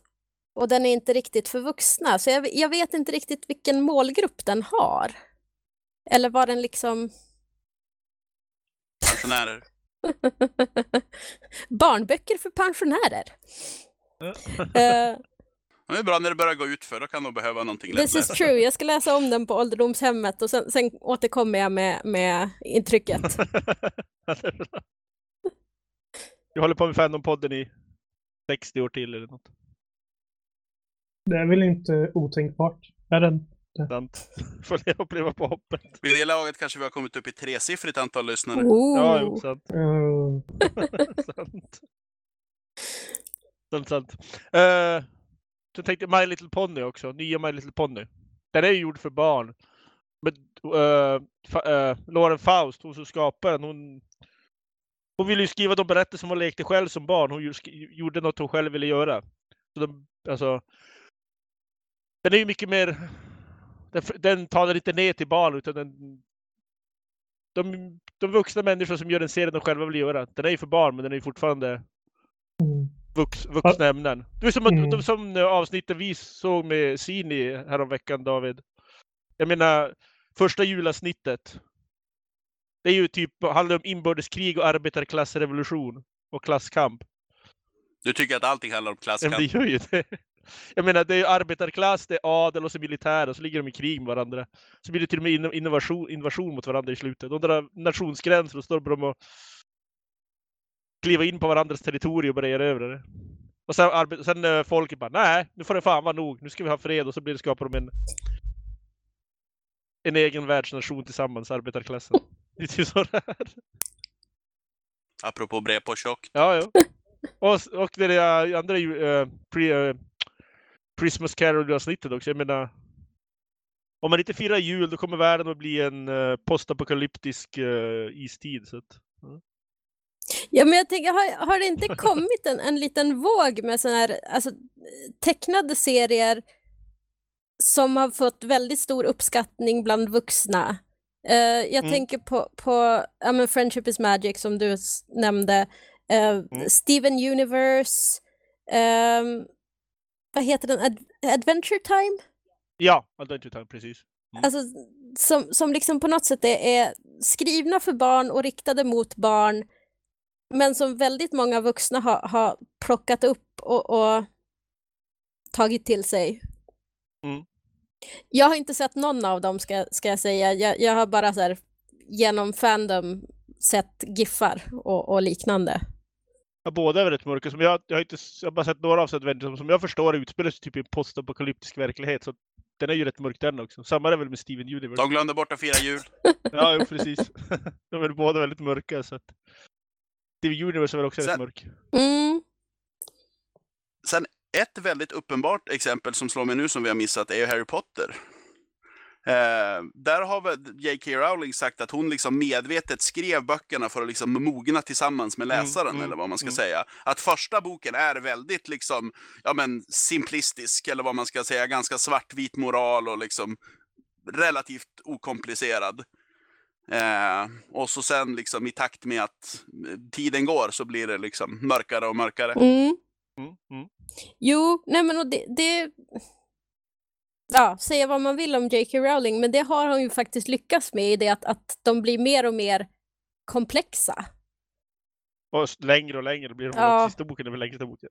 S4: och den är inte riktigt för vuxna. Så jag, jag vet inte riktigt vilken målgrupp den har. Eller vad den liksom...
S2: Pensionärer. *laughs*
S4: Barnböcker för pensionärer. *laughs* Eh,
S2: Det är bra när det börjar gå ut för då kan de behöva någonting
S4: This is true. Jag ska läsa om den på ålderdomshemmet och sen, sen återkommer jag med, med intrycket. *laughs*
S1: Jag håller på med Fandom-podden i 60 år till eller något.
S3: Det är väl inte otänkbart? Är den?
S1: Sant. Får jag uppleva på hoppet.
S2: Vid det laget kanske vi har kommit upp i tresiffrigt antal lyssnare.
S1: Ja, jo, sant.
S3: Eh, *laughs*
S1: sant. Sant, sant. Uh, så tänkte jag My Little Pony också. Nya My Little Pony. Den är ju gjord för barn. Men uh, fa- uh, Lauren Faust, hon som skapar den, hon, hon ville ju skriva de berättelser som hon lekte själv som barn. Hon gjorde något hon själv ville göra. Så de, alltså, den är ju mycket mer... Den, den talar inte ner till barn utan den... De, de vuxna människor som gör en serie de själva vill göra. Den är ju för barn men den är ju fortfarande
S3: mm.
S1: vux, vuxna ämnen. Det är som,
S3: Mm.
S1: de, som eh, avsnittet vi såg med Sini häromveckan David. Jag menar första julavsnittet. Det är ju typ, handlar om inbördeskrig och arbetarklassrevolution och klasskamp.
S2: Du tycker att allting handlar om
S1: Ja, men
S2: klasskamp?
S1: det gör ju det. Jag menar, det är arbetarklass, det är adel och så militär och så ligger de i krig med varandra. Så blir det till och med innovation, invasion mot varandra i slutet. De drar nationsgränser och står de och kliva in på varandras territorium och börja erövra det. Och sen, sen eh, folket bara, nej, nu får det fan vara nog. Nu ska vi ha fred och så blir det, skapar de en en egen världsnation tillsammans, arbetarklassen. Det är typ så det är.
S2: Apropå brev på tjock.
S1: Ja, ja. Och, och det där andra ju, eh, pre, eh, Christmas Carol-avsnittet också. Jag menar, om man inte firar jul då kommer världen att bli en uh, postapokalyptisk uh, istid. Så att,
S4: Ja, men jag tänker, har, har det inte *laughs* kommit en, en liten våg med såna här alltså, tecknade serier som har fått väldigt stor uppskattning bland vuxna? Eh, jag
S1: Mm.
S4: tänker på, på ja, men Friendship is Magic som du nämnde, eh,
S1: Mm.
S4: Steven Universe, ehm, vad heter den, Ad- Adventure Time?
S1: ja, Adventure Time, precis. Mm.
S4: Alltså, som, som liksom på något sätt är, är skrivna för barn och riktade mot barn men som väldigt många vuxna har, har plockat upp och, och tagit till sig.
S1: Mm.
S4: Jag har inte sett någon av dem ska, ska jag säga. Jag, jag har bara så här, genom Fandom sett giffar och, och liknande.
S1: Ja, båda är rätt mörka. Som jag, jag, har inte, jag har bara sett några avsnitt av som, som jag förstår utspelar sig typ i en postapokalyptisk verklighet. Så den är ju rätt mörk den också. Samma är väl med Steven Universe.
S2: De glömde bort att fira jul. *laughs*
S1: Ja, jo, precis. De är båda väldigt mörka så att... Steven Universe är väl också
S2: Sen-
S1: rätt mörk.
S4: Mm.
S2: Sen ett väldigt uppenbart exempel som slår mig nu som vi har missat är ju Harry Potter. Eh, där har väl J.K. Rowling sagt att hon liksom medvetet skrev böckerna för att liksom mogna tillsammans med
S1: Mm,
S2: läsaren,
S1: mm,
S2: eller vad man ska
S1: mm.
S2: säga. Att första boken är väldigt liksom, ja men simplistisk, eller vad man ska säga, ganska svartvit moral och liksom relativt okomplicerad. Eh, och så sen liksom i takt med att tiden går så blir det liksom mörkare och mörkare.
S4: Mm.
S1: Mm, mm.
S4: Jo, nej men och det, det... Ja, säga vad man vill om J.K. Rowling, men det har hon ju faktiskt lyckats med i det att, att de blir mer och mer komplexa.
S1: Och längre och längre blir de.
S4: Ja.
S1: Sista boken är väl längsta boken?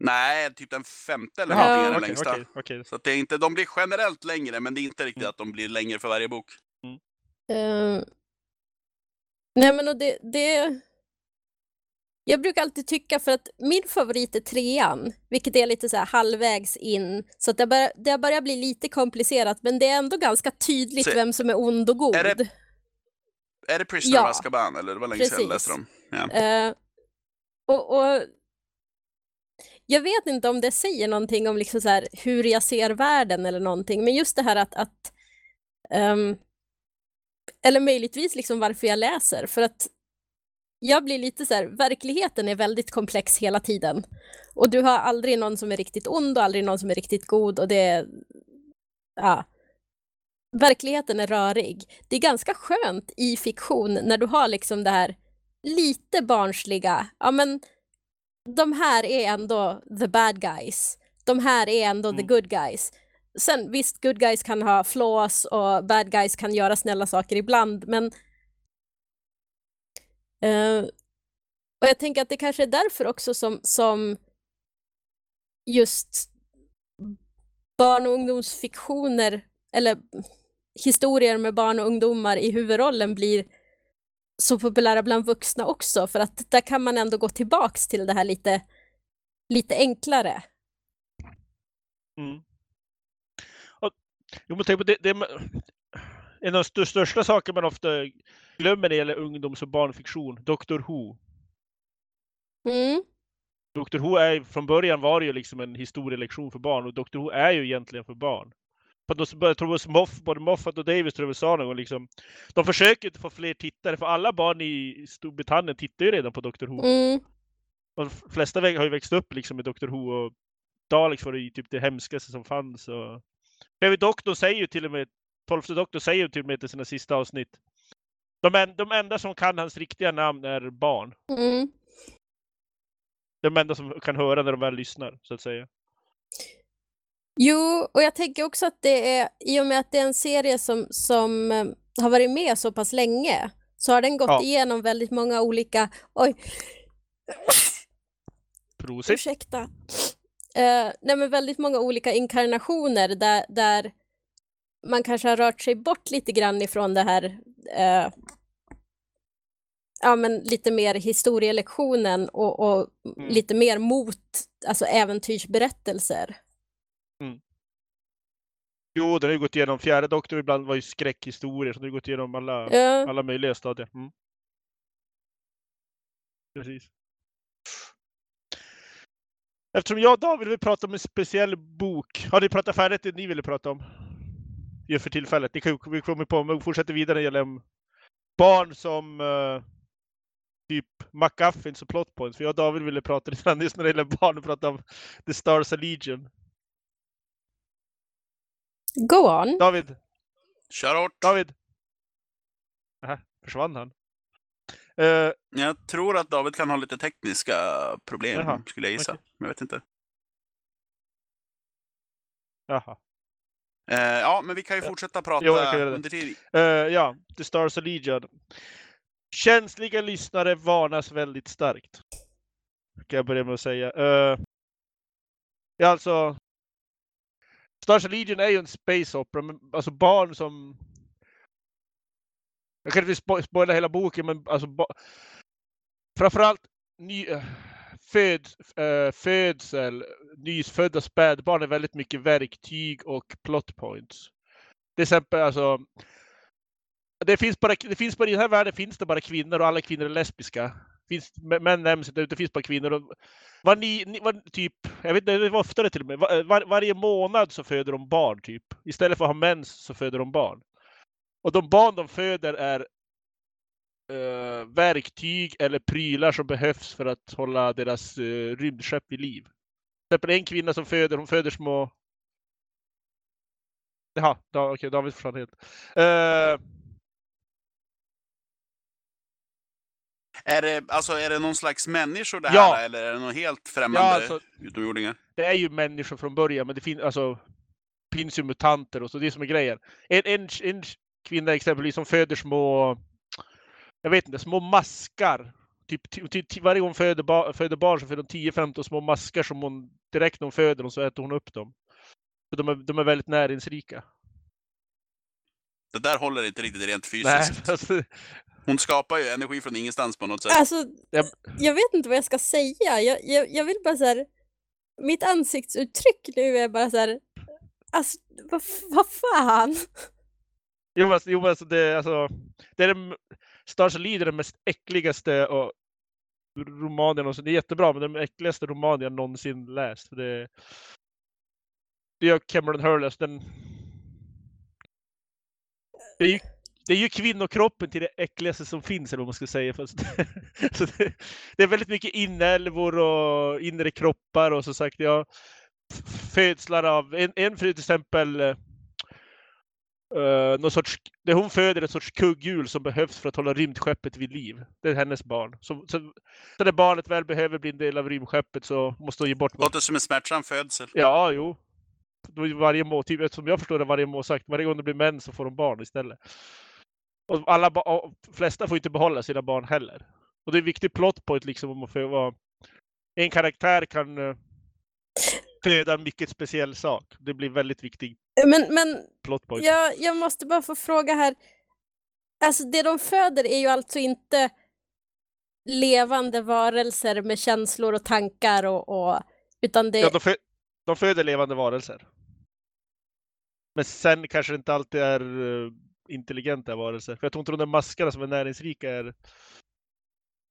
S2: Nej, typ den femte eller någonting är den längsta.
S1: okej, okej.
S2: Så att det är inte, de blir generellt längre, men det är inte riktigt
S1: Mm.
S2: att de blir längre för varje bok.
S4: Eh, nej men och det, det... Jag brukar alltid tycka för att min favorit är trean, vilket är lite så här halvvägs in, så att det, börjar, det börjar bli lite komplicerat, men det är ändå ganska tydligt
S2: Se-
S4: vem som är ond och god.
S2: Är det- Är det Prisoner
S4: Ja,
S2: of Azkaban, eller? Det var länge sedan jag
S4: precis.
S2: läste dem. Ja.
S4: Eh, och, och jag vet inte om det säger någonting om liksom så hur jag ser världen eller någonting, men just det här att, att ehm, eller möjligtvis liksom varför jag läser, för att jag blir lite så här, verkligheten är väldigt komplex hela tiden. Och du har aldrig någon som är riktigt ond och aldrig någon som är riktigt god och det är, ja, verkligheten är rörig. Det är ganska skönt i fiktion när du har liksom det här lite barnsliga, ja men de här är ändå the bad guys. De här är ändå the
S1: Mm.
S4: good guys. Sen visst, good guys kan ha flaws och bad guys kan göra snälla saker ibland, men Eh, och jag tänker att det kanske är därför också som, som just barn och ungdomsfiktioner eller historier med barn och ungdomar i huvudrollen blir så populära bland vuxna också, för att där kan man ändå gå tillbaks till det här lite, lite enklare.
S1: Mm. Och, jo, men tänk på det, det, är- en av de största saker man ofta glömmer när det gäller ungdoms och barnfiktion, Doctor Who.
S4: Mm.
S1: Doctor Who är från början var det ju liksom en historielektion för barn och Doctor Who är ju egentligen för barn. För då, jag tror att Moff, både Moffat och Davis tror jag sa någon gång liksom. De försöker inte få fler tittare för alla barn i Storbritannien tittar ju redan på Doctor Who.
S4: Mm.
S1: Och de flesta har ju växt upp liksom med Doctor Who och Daleks var det ju typ det hemskaste som fanns. Och... David Doctor säger ju till och med, 12 Doktor säger ju till och med i sina sista avsnitt. De, en, de enda som kan hans riktiga namn är barn.
S4: Mm.
S1: De enda som kan höra när de väl lyssnar, så att säga.
S4: Jo, och jag tänker också att det är, i och med att det är en serie som, som eh, har varit med så pass länge, så har den gått
S1: Ja.
S4: igenom väldigt många olika, oj,
S1: Prosit.
S4: ursäkta, eh, nej men väldigt många olika inkarnationer där, där man kanske har rört sig bort lite grann ifrån det här, eh, ja men lite mer historielektionen och, och
S1: Mm.
S4: lite mer mot alltså äventyrsberättelser.
S1: Jo, den har ju gått igenom fjärde Doktor, ibland var ju skräckhistorier, så den har gått igenom alla,
S4: Ja.
S1: alla möjliga stadier. Mm. Precis. Eftersom jag och David vill prata om en speciell bok. Har ni pratat färdigt det ni ville prata om? Just för tillfället. Ni kan, vi kommer på, men vi fortsätter vidare när det gäller barn som eh, typ McGuffins och plot points. För jag och David ville prata lite grann just när det gäller barn och prata om The Stars of Legion.
S4: Go on.
S1: David,
S2: Kör hårt.
S1: David! Aha, försvann han? Eh,
S2: Jag tror att David kan ha lite tekniska problem,
S1: Jaha,
S2: skulle jag gissa.
S1: okej.
S2: Men Jag vet inte.
S1: jaha.
S2: Eh, ja, men vi kan ju fortsätta prata
S1: Jo,
S2: under tiden.
S1: Eh, ja, The Stars of Legion. Känsliga lyssnare varnas väldigt starkt. Kan jag börja med att säga. Uh, ja, alltså. Stars of Legion är ju en space opera, men alltså barn som... Jag kan inte spo- spoila hela boken, men alltså... Ba... Framförallt ny föd, äh, eh, födsel, nyfödda spädbarn är väldigt mycket verktyg och plot points. Till exempel alltså. Det finns bara, det finns bara i den här världen finns det bara kvinnor och alla kvinnor är lesbiska. Finns, män nämns inte, det finns bara kvinnor. Och var ni, var, typ, jag vet inte, det var oftare till och med. Var, var, varje månad så föder de barn typ. Istället för att ha mens så föder de barn. Och de barn de föder är uh, verktyg eller prylar som behövs för att hålla deras uh, rymdskepp vid liv. Till exempel en kvinna som föder, hon föder små... Jaha, da, okej, David försvann helt. Uh,
S2: Är det, alltså, är det någon slags människor det här
S1: Ja.
S2: eller är det någon helt främmande
S1: ja, alltså,
S2: utomjordingar?
S1: det är ju människor från början, men det finns alltså finns ju mutanter och så. Det är som är grejen. En, en, en kvinna exempelvis som föder små, jag vet inte, små maskar. Typ, ty, ty, ty, varje gång hon föder, ba, föder barn så föder hon 10-15 små maskar som hon direkt när hon föder dem så äter hon upp dem. För de, är, de är väldigt näringsrika.
S2: Det där håller inte riktigt rent
S1: Nej,
S2: fysiskt. *laughs*
S1: alltså,
S2: Hon skapar ju energi från ingenstans på något sätt.
S4: Alltså,
S1: Ja.
S4: jag vet inte vad jag ska säga. Jag, jag, jag vill bara så här, mitt ansiktsuttryck nu är bara så här, alltså vad, vad fan?
S1: jo, alltså, jo, alltså, det, alltså, det är Stars Lead är den mest äckligaste och romanen. Och så, det är jättebra, men den äckligaste romanen jag någonsin läst. För det, det gör Cameron Hurless. Den, det, är ju, det är ju kvinnokroppen till det äckligaste som finns, eller vad man ska säga. *laughs* Så det, det är väldigt mycket inälvor och inre kroppar och som sagt, ja, födslar av en, en fru till exempel eh, Uh, någon sorts, det hon föder en sorts kugghjul som behövs för att hålla rymdskeppet vid liv. Det är hennes barn. Så, så, så när barnet väl behöver bli en del av rymdskeppet så måste hon ge bort
S2: Låter som en smärtsam födsel.
S1: Ja, jo. Varje må, typ, som jag förstår det varje må sagt, varje gång det blir män så får de barn istället. Och alla och flesta får inte behålla sina barn heller. Och det är en viktig plot point liksom om man får vara... En karaktär kan uh, föda en mycket speciell sak. Det blir väldigt viktig
S4: Men, men
S1: point.
S4: jag, jag måste bara få fråga här. Alltså det de föder är ju alltså inte levande varelser med känslor och tankar och, och utan det...
S1: Ja, de, fö de föder levande varelser. Men sen kanske det inte alltid är uh, intelligenta varelser. För jag tror inte de där maskarna som är näringsrika är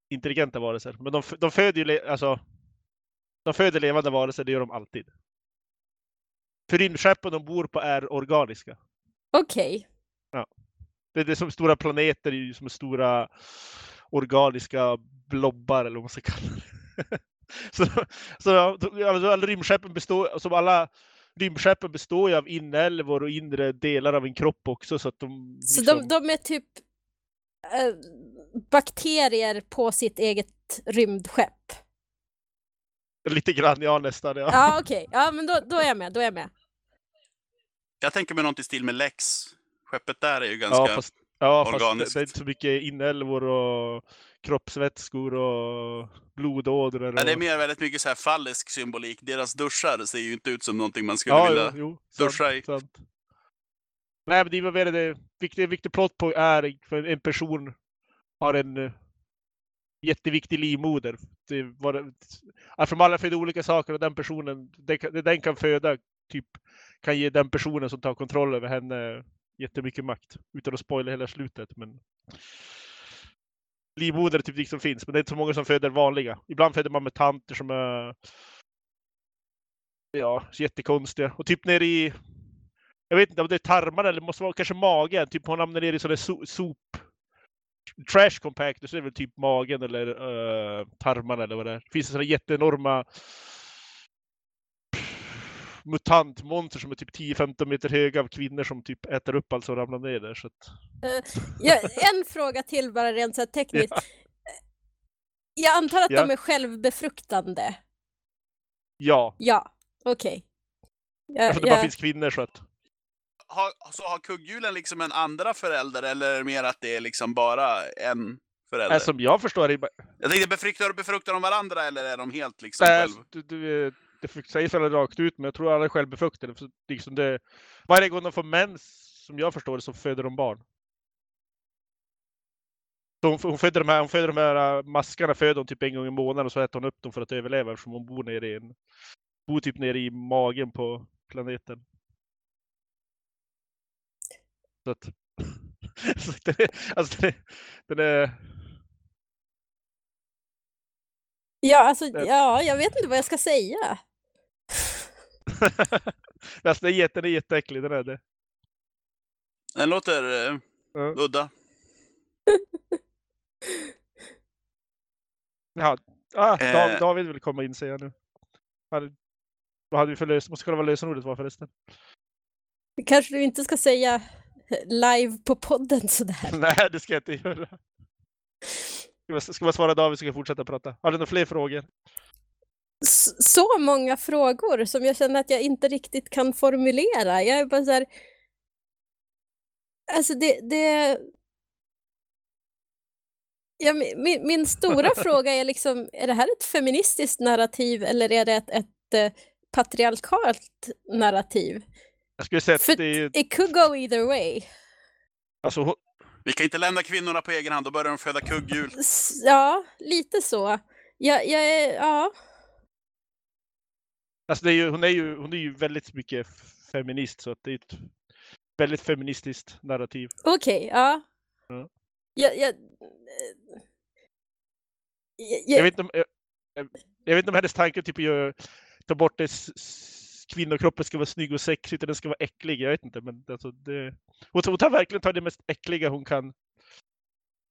S1: intelligenta varelser. Men de, de föder ju alltså, de föder levande varelser, det gör de alltid. För rymdskeppen de bor på är organiska.
S4: Okej.
S1: Det är det som stora planeter, är ju som stora organiska blobbar eller vad man ska kalla det. *laughs* så, så alltså, alla rymdskeppen består, som alla rymdskeppen består ju av inälvor och inre delar av en kropp också så att de...
S4: Så
S1: liksom-
S4: de, de är typ eh, bakterier på sitt eget rymdskepp?
S1: Lite grann, ja nästan. Ja.
S4: Ja, okej. Ja, men då, då är jag med. Då är jag med.
S2: Jag tänker mig något i stil med Lex. Skeppet där är ju ganska...
S1: Ja, fast, ja, fast det,
S2: organiskt.
S1: det är inte så mycket inälvor och kroppsvätskor och blodådror. Och...
S2: Ja, det är mer väldigt mycket så här fallisk symbolik. Deras duschar ser ju inte ut som någonting man skulle
S1: ja,
S2: vilja...
S1: jo, jo, sant,
S2: duscha i.
S1: Sant. Nej, men det är väl det viktiga, viktig plot på är för en person har en eh, jätteviktig livmoder. Det var, att de alla föder olika saker och den personen, det, det den kan föda, typ kan ge den personen som tar kontroll över henne jättemycket makt. Utan att spoila hela slutet. Men livmoder är typ det som finns, men det är inte så många som föder vanliga. Ibland föder man med tanter som är ja, jättekonstiga. Och typ nere i jag vet inte om det är tarmarna eller måste vara kanske magen. Typ hon hamnar ner i sån där so sop trash compactor så är det väl typ magen eller uh, tarmarna eller vad det är. Det finns sådana jätteenorma mutantmonster som är typ 10-15 meter höga av kvinnor som typ äter upp allt som ramlar ner där. Så att,
S4: Ja, en *laughs* fråga till bara rent så tekniskt. Jag antar att
S1: Ja.
S4: de är självbefruktande?
S1: ja,
S4: Ja, okej. Ja,
S1: eftersom det bara
S4: ja.
S1: finns kvinnor så att
S2: Har, så har kugghjulen liksom en andra förälder eller är det mer att det är liksom bara en förälder?
S1: äh, som jag förstår det,
S2: Jag tänkte, befruktar befruktar de varandra eller är de helt liksom
S1: äh,
S2: själv?
S1: du, du, det sägs väl rakt ut, men jag tror alla är självbefruktade. Liksom det, varje gång de får mens, som jag förstår det, så föder de barn. Hon, hon, födde de här, hon födde de här äh, maskarna födde hon typ en gång i månaden och så äter hon upp dem för att överleva eftersom hon bor nere i en, bor typ nere i magen på planeten. Så att, *laughs* så den är, alltså den är, den är
S4: Ja, alltså,
S1: Det-
S4: ja, jag vet inte vad jag ska säga. *laughs*
S1: alltså, den är, jätte, den är jätteäcklig, den är det.
S2: Den låter eh,
S1: Ja.
S2: udda. *laughs*
S1: Jaha. Ah,
S2: Eh.
S1: Dav, David vill komma in säger jag nu. Hade, vad hade vi för lösen? Måste kolla vad lösenordet var förresten.
S4: Det kanske du inte ska säga live på podden sådär. *laughs*
S1: Nej, det ska jag inte göra. Ska jag svara David så ska jag fortsätta prata. Har du några fler frågor?
S4: Så många frågor som jag känner att jag inte riktigt kan formulera. Jag är bara så här... Alltså det... det... Ja, min, min- min stora *laughs* fråga är liksom, är det här ett feministiskt narrativ eller är det ett, ett eh, patriarkalt narrativ?
S1: Jag skulle säga att det är.
S4: It could go either way.
S1: Alltså,
S2: Vi kan inte lämna kvinnorna på egen hand, då börjar de föda kugghjul.
S4: Ja, lite så. Jag, jag är, ja.
S1: alltså det är ju, hon, är ju, hon är ju väldigt mycket feminist så att det är ett väldigt feministiskt narrativ.
S4: Okej, ja.
S1: Ja.
S4: Jag, jag, jag,
S1: Jag vet inte om, jag, jag- vet inte om hennes tanke typ är att ta bort det kvinnokroppen ska vara snygg och sexig utan den ska vara äcklig. Jag vet inte men alltså det... Hon, hon tar verkligen tar det mest äckliga hon kan.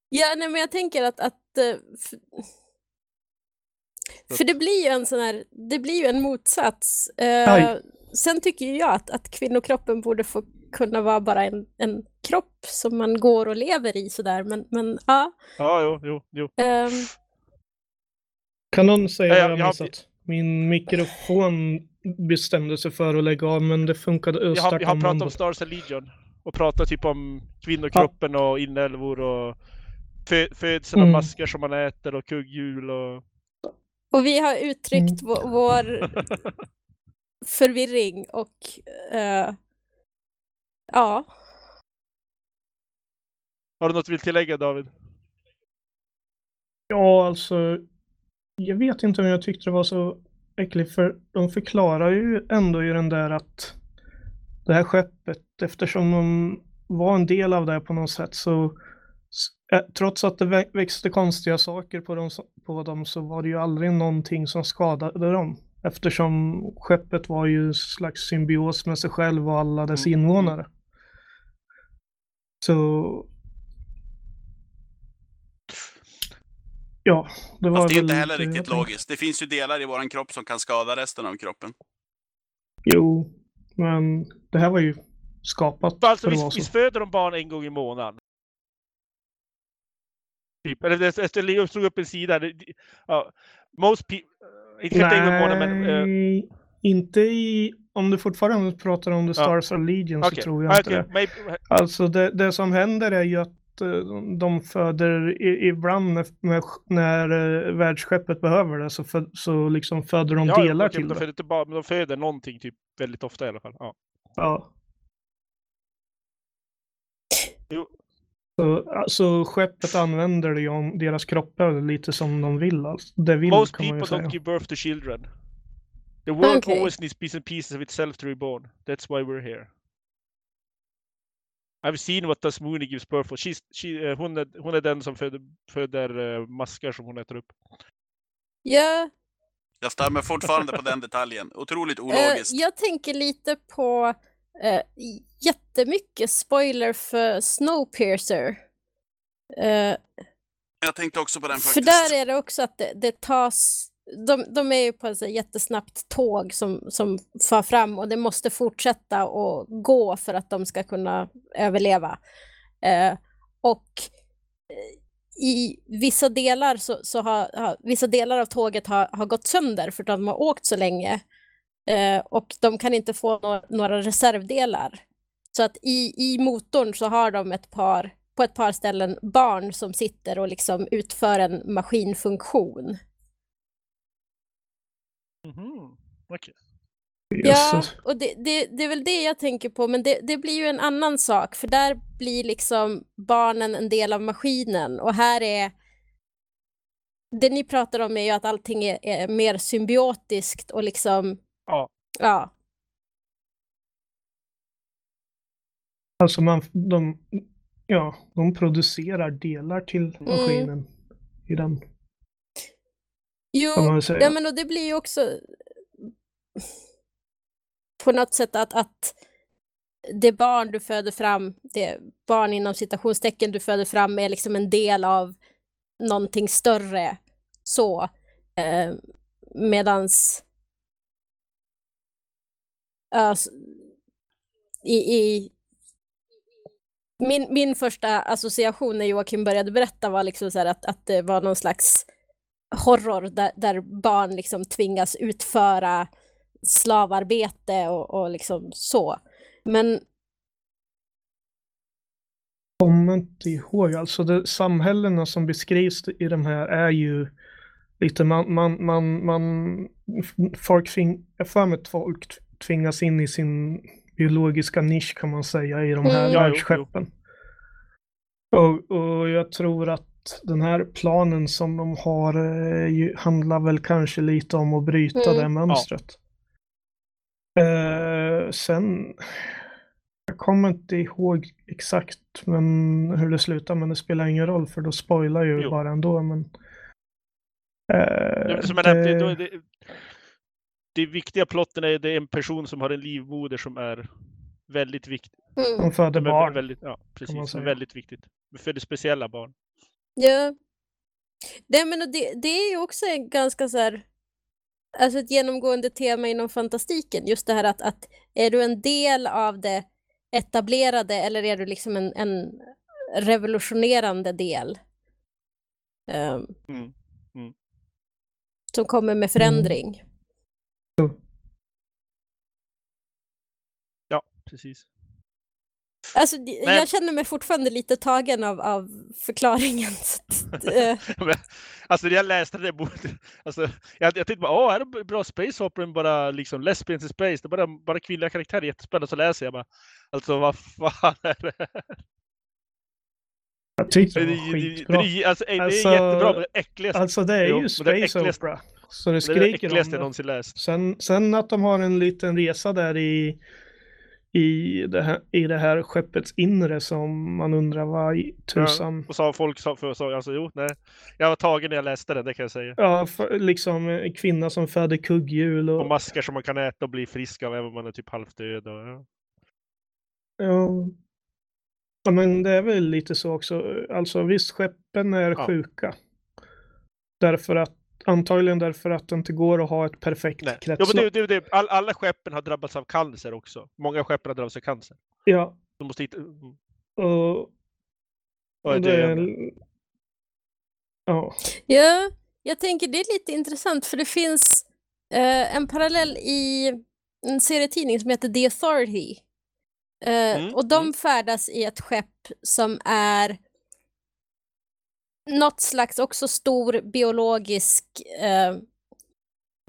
S4: Ja, nej, men jag tänker att... att eh, f- för det blir ju en sån här, det blir ju en motsats. Eh, sen tycker jag att, att kvinnokroppen borde få kunna vara bara en, en kropp som man går och lever i sådär, men, men ja.
S1: Ja, jo, jo, jo.
S4: ehm,
S3: Kan någon säga vad
S1: jag-
S3: jag
S1: jag-
S3: missat? Min mikrofon bestämde sig för att lägga av, men det funkade
S1: Jag har, jag har
S3: om
S1: pratat om. Stars Legion och pratat typ om kvinnokroppen och inälvor och fö, födseln av
S3: Mm.
S1: maskar som man äter och kugghjul och...
S4: och vi har uttryckt
S3: Mm.
S4: vår, *laughs* förvirring och eh, ja.
S1: Har du något du vill tillägga David?
S3: Ja, alltså. Jag vet inte om jag tyckte det var så äckligt, för de förklarar ju ändå i den där att det här skeppet, eftersom de var en del av det på något sätt, så trots att det vä- växte konstiga saker på dem, på dem så var det ju aldrig någonting som skadade dem. Eftersom skeppet var ju slags symbios med sig själv och alla dess
S1: Mm.
S3: invånare. Så... Ja, det var
S2: Fast det är inte heller riktigt logiskt. Det finns ju delar i våran kropp som kan skada resten av kroppen.
S3: Jo, men det här var ju skapat
S1: Alltså
S3: så.
S1: visst föder de barn en gång i månaden? Typ, eller det, jag slog upp en sida. Ja, most people... Inte kanske en gång i månaden men... eh,
S3: Nej, inte i... Om du fortfarande pratar om The
S1: Ja.
S3: Stars of Legion så
S1: okej,
S3: tror jag inte
S1: okej,
S3: det.
S1: maybe-
S3: Alltså det, det som händer är ju att eh, de föder i- ibland när, när, eh, världsskeppet behöver det så, för, så liksom föder de
S1: ja,
S3: delar
S1: okej,
S3: till
S1: men de
S3: det.
S1: föder inte bara, men de föder någonting typ väldigt ofta i alla fall. Ja.
S3: Ja.
S1: Jo.
S3: Så, alltså skeppet använder ju om deras kroppar lite som de vill. Alltså. Det vill
S1: Most
S3: kan man ju
S1: people
S3: säga.
S1: don't give birth to children. The world
S4: Okej.
S1: always needs bits and pieces of itself to reborn. That's why we're here. I've seen what does Mooney gives birth for. She's, she, eh, hon, är, hon är den som föder, föder eh, maskar som hon äter upp.
S4: Ja,
S2: Jag stör mig fortfarande på den detaljen. Otroligt
S4: Eh,
S2: ologiskt.
S4: jag tänker lite på eh, jättemycket spoiler för Snowpiercer. Eh,
S2: Jag tänkte också på den
S4: för
S2: faktiskt.
S4: där är det också att det, det tas... De, de är ju på ett jättesnabbt tåg som, som far fram och det måste fortsätta att gå för att de ska kunna överleva. Eh, och eh, i vissa delar så, så har, har vissa delar av tåget har, har gått sönder för att de har åkt så länge. Eh, och de kan inte få no några reservdelar. Så att i, i motorn så har de ett par, på ett par ställen barn som sitter och liksom utför en maskinfunktion.
S1: Mhm. Okej.
S4: Ja, och det, det, det är väl det jag tänker på, men det, det blir ju en annan sak, för där blir liksom barnen en del av maskinen och här är det ni pratar om är ju att allting är, är mer symbiotiskt och liksom
S1: Ja.
S4: ja,
S3: Alltså man, de, ja, de producerar delar till
S4: Mm.
S3: maskinen i den,
S4: Jo, ja, men och det blir ju också på något sätt att, att det barn du föder fram, det barn inom citationstecken du föder fram är liksom en del av någonting större. Så. Eh, medans alltså, i, i min, min första association när Joakim började berätta var liksom så här att, att det var någon slags horror där, där barn liksom tvingas utföra slavarbete och, och liksom så. Men
S3: kommer inte ihåg, alltså det, samhällena som beskrivs i de här är ju lite man, man, man, man folk tving, jag för mig att folk tvingas in i sin biologiska nisch kan man säga i de här
S4: Mm.
S3: Världsskeppen. Och, och jag tror att den här planen som de har eh, handlar väl kanske lite om att bryta
S4: Mm.
S3: det mönstret. Eh, sen, jag kommer inte ihåg exakt men, hur det slutar, men det spelar ingen roll för då spoilar ju
S1: Jo.
S3: bara ändå. Men, eh,
S1: Det, som då är det, det viktiga plotten är det är en person som har en livmoder som är väldigt viktig.
S4: mm,
S3: de föder barn.
S1: Väldigt, ja, precis. Väldigt viktigt. För det speciella barn.
S4: Ja. Det, men det, det är ju också en ganska så här, alltså ett genomgående tema inom fantastiken. Just det här att, att är du en del av det etablerade eller är du liksom en, en revolutionerande del? ehm,
S1: Mm.
S4: som kommer med förändring.
S1: Ja, precis.
S4: Alltså,
S1: Men-
S4: jag känner mig fortfarande lite tagen av, av förklaringen. *laughs* eh,
S1: Men, alltså när jag läste det alltså, jag, jag tänkte bara, åh, här är bra space opera, men bara liksom lesbians in space, det är bara, bara kvinnliga karaktärer, jättespännande. Så läser jag bara, alltså vad fan är det här?
S3: Jag tyckte
S1: Det,
S3: det
S1: är-
S3: var
S1: det,
S3: skitbra.
S1: det, alltså, ej, det är
S3: Alltså,
S1: jättebra, men det äckligaste,
S3: Alltså det är
S1: Jo,
S3: ju
S1: det
S3: space opera. Så det
S1: det, är det
S3: skriker om det.
S1: någonsin läst.
S3: Sen, sen att de har en liten resa där i, i, det här, i det här skeppets inre som man undrar vad i tusan.
S1: Och sa folk, sa, för, sa, alltså jo, nej. Jag var tagen när jag läste den, det kan jag säga.
S3: Ja, för, liksom en kvinna som föder kugghjul och,
S1: Och masker som man kan äta och bli frisk av även om man är typ halvt död. Och, ja.
S3: ja. ja, men det är väl lite så också. Alltså visst, skeppen är
S1: Ja.
S3: sjuka. Därför att, antagligen därför att det inte går att ha ett perfekt
S1: Nej.
S3: Kretslopp.
S1: men det, det, det, all, alla skeppen har drabbats av cancer också. Många skeppen har drabbats av cancer.
S3: Ja,
S1: De måste hitta... mm. Vad är
S3: det ja.
S4: ja, jag tänker det är lite intressant för det finns eh, en parallell i en serietidning som heter The Authority. Eh,
S1: Mm,
S4: och de
S1: mm.
S4: färdas i ett skepp som är något slags också stor biologisk... Eh,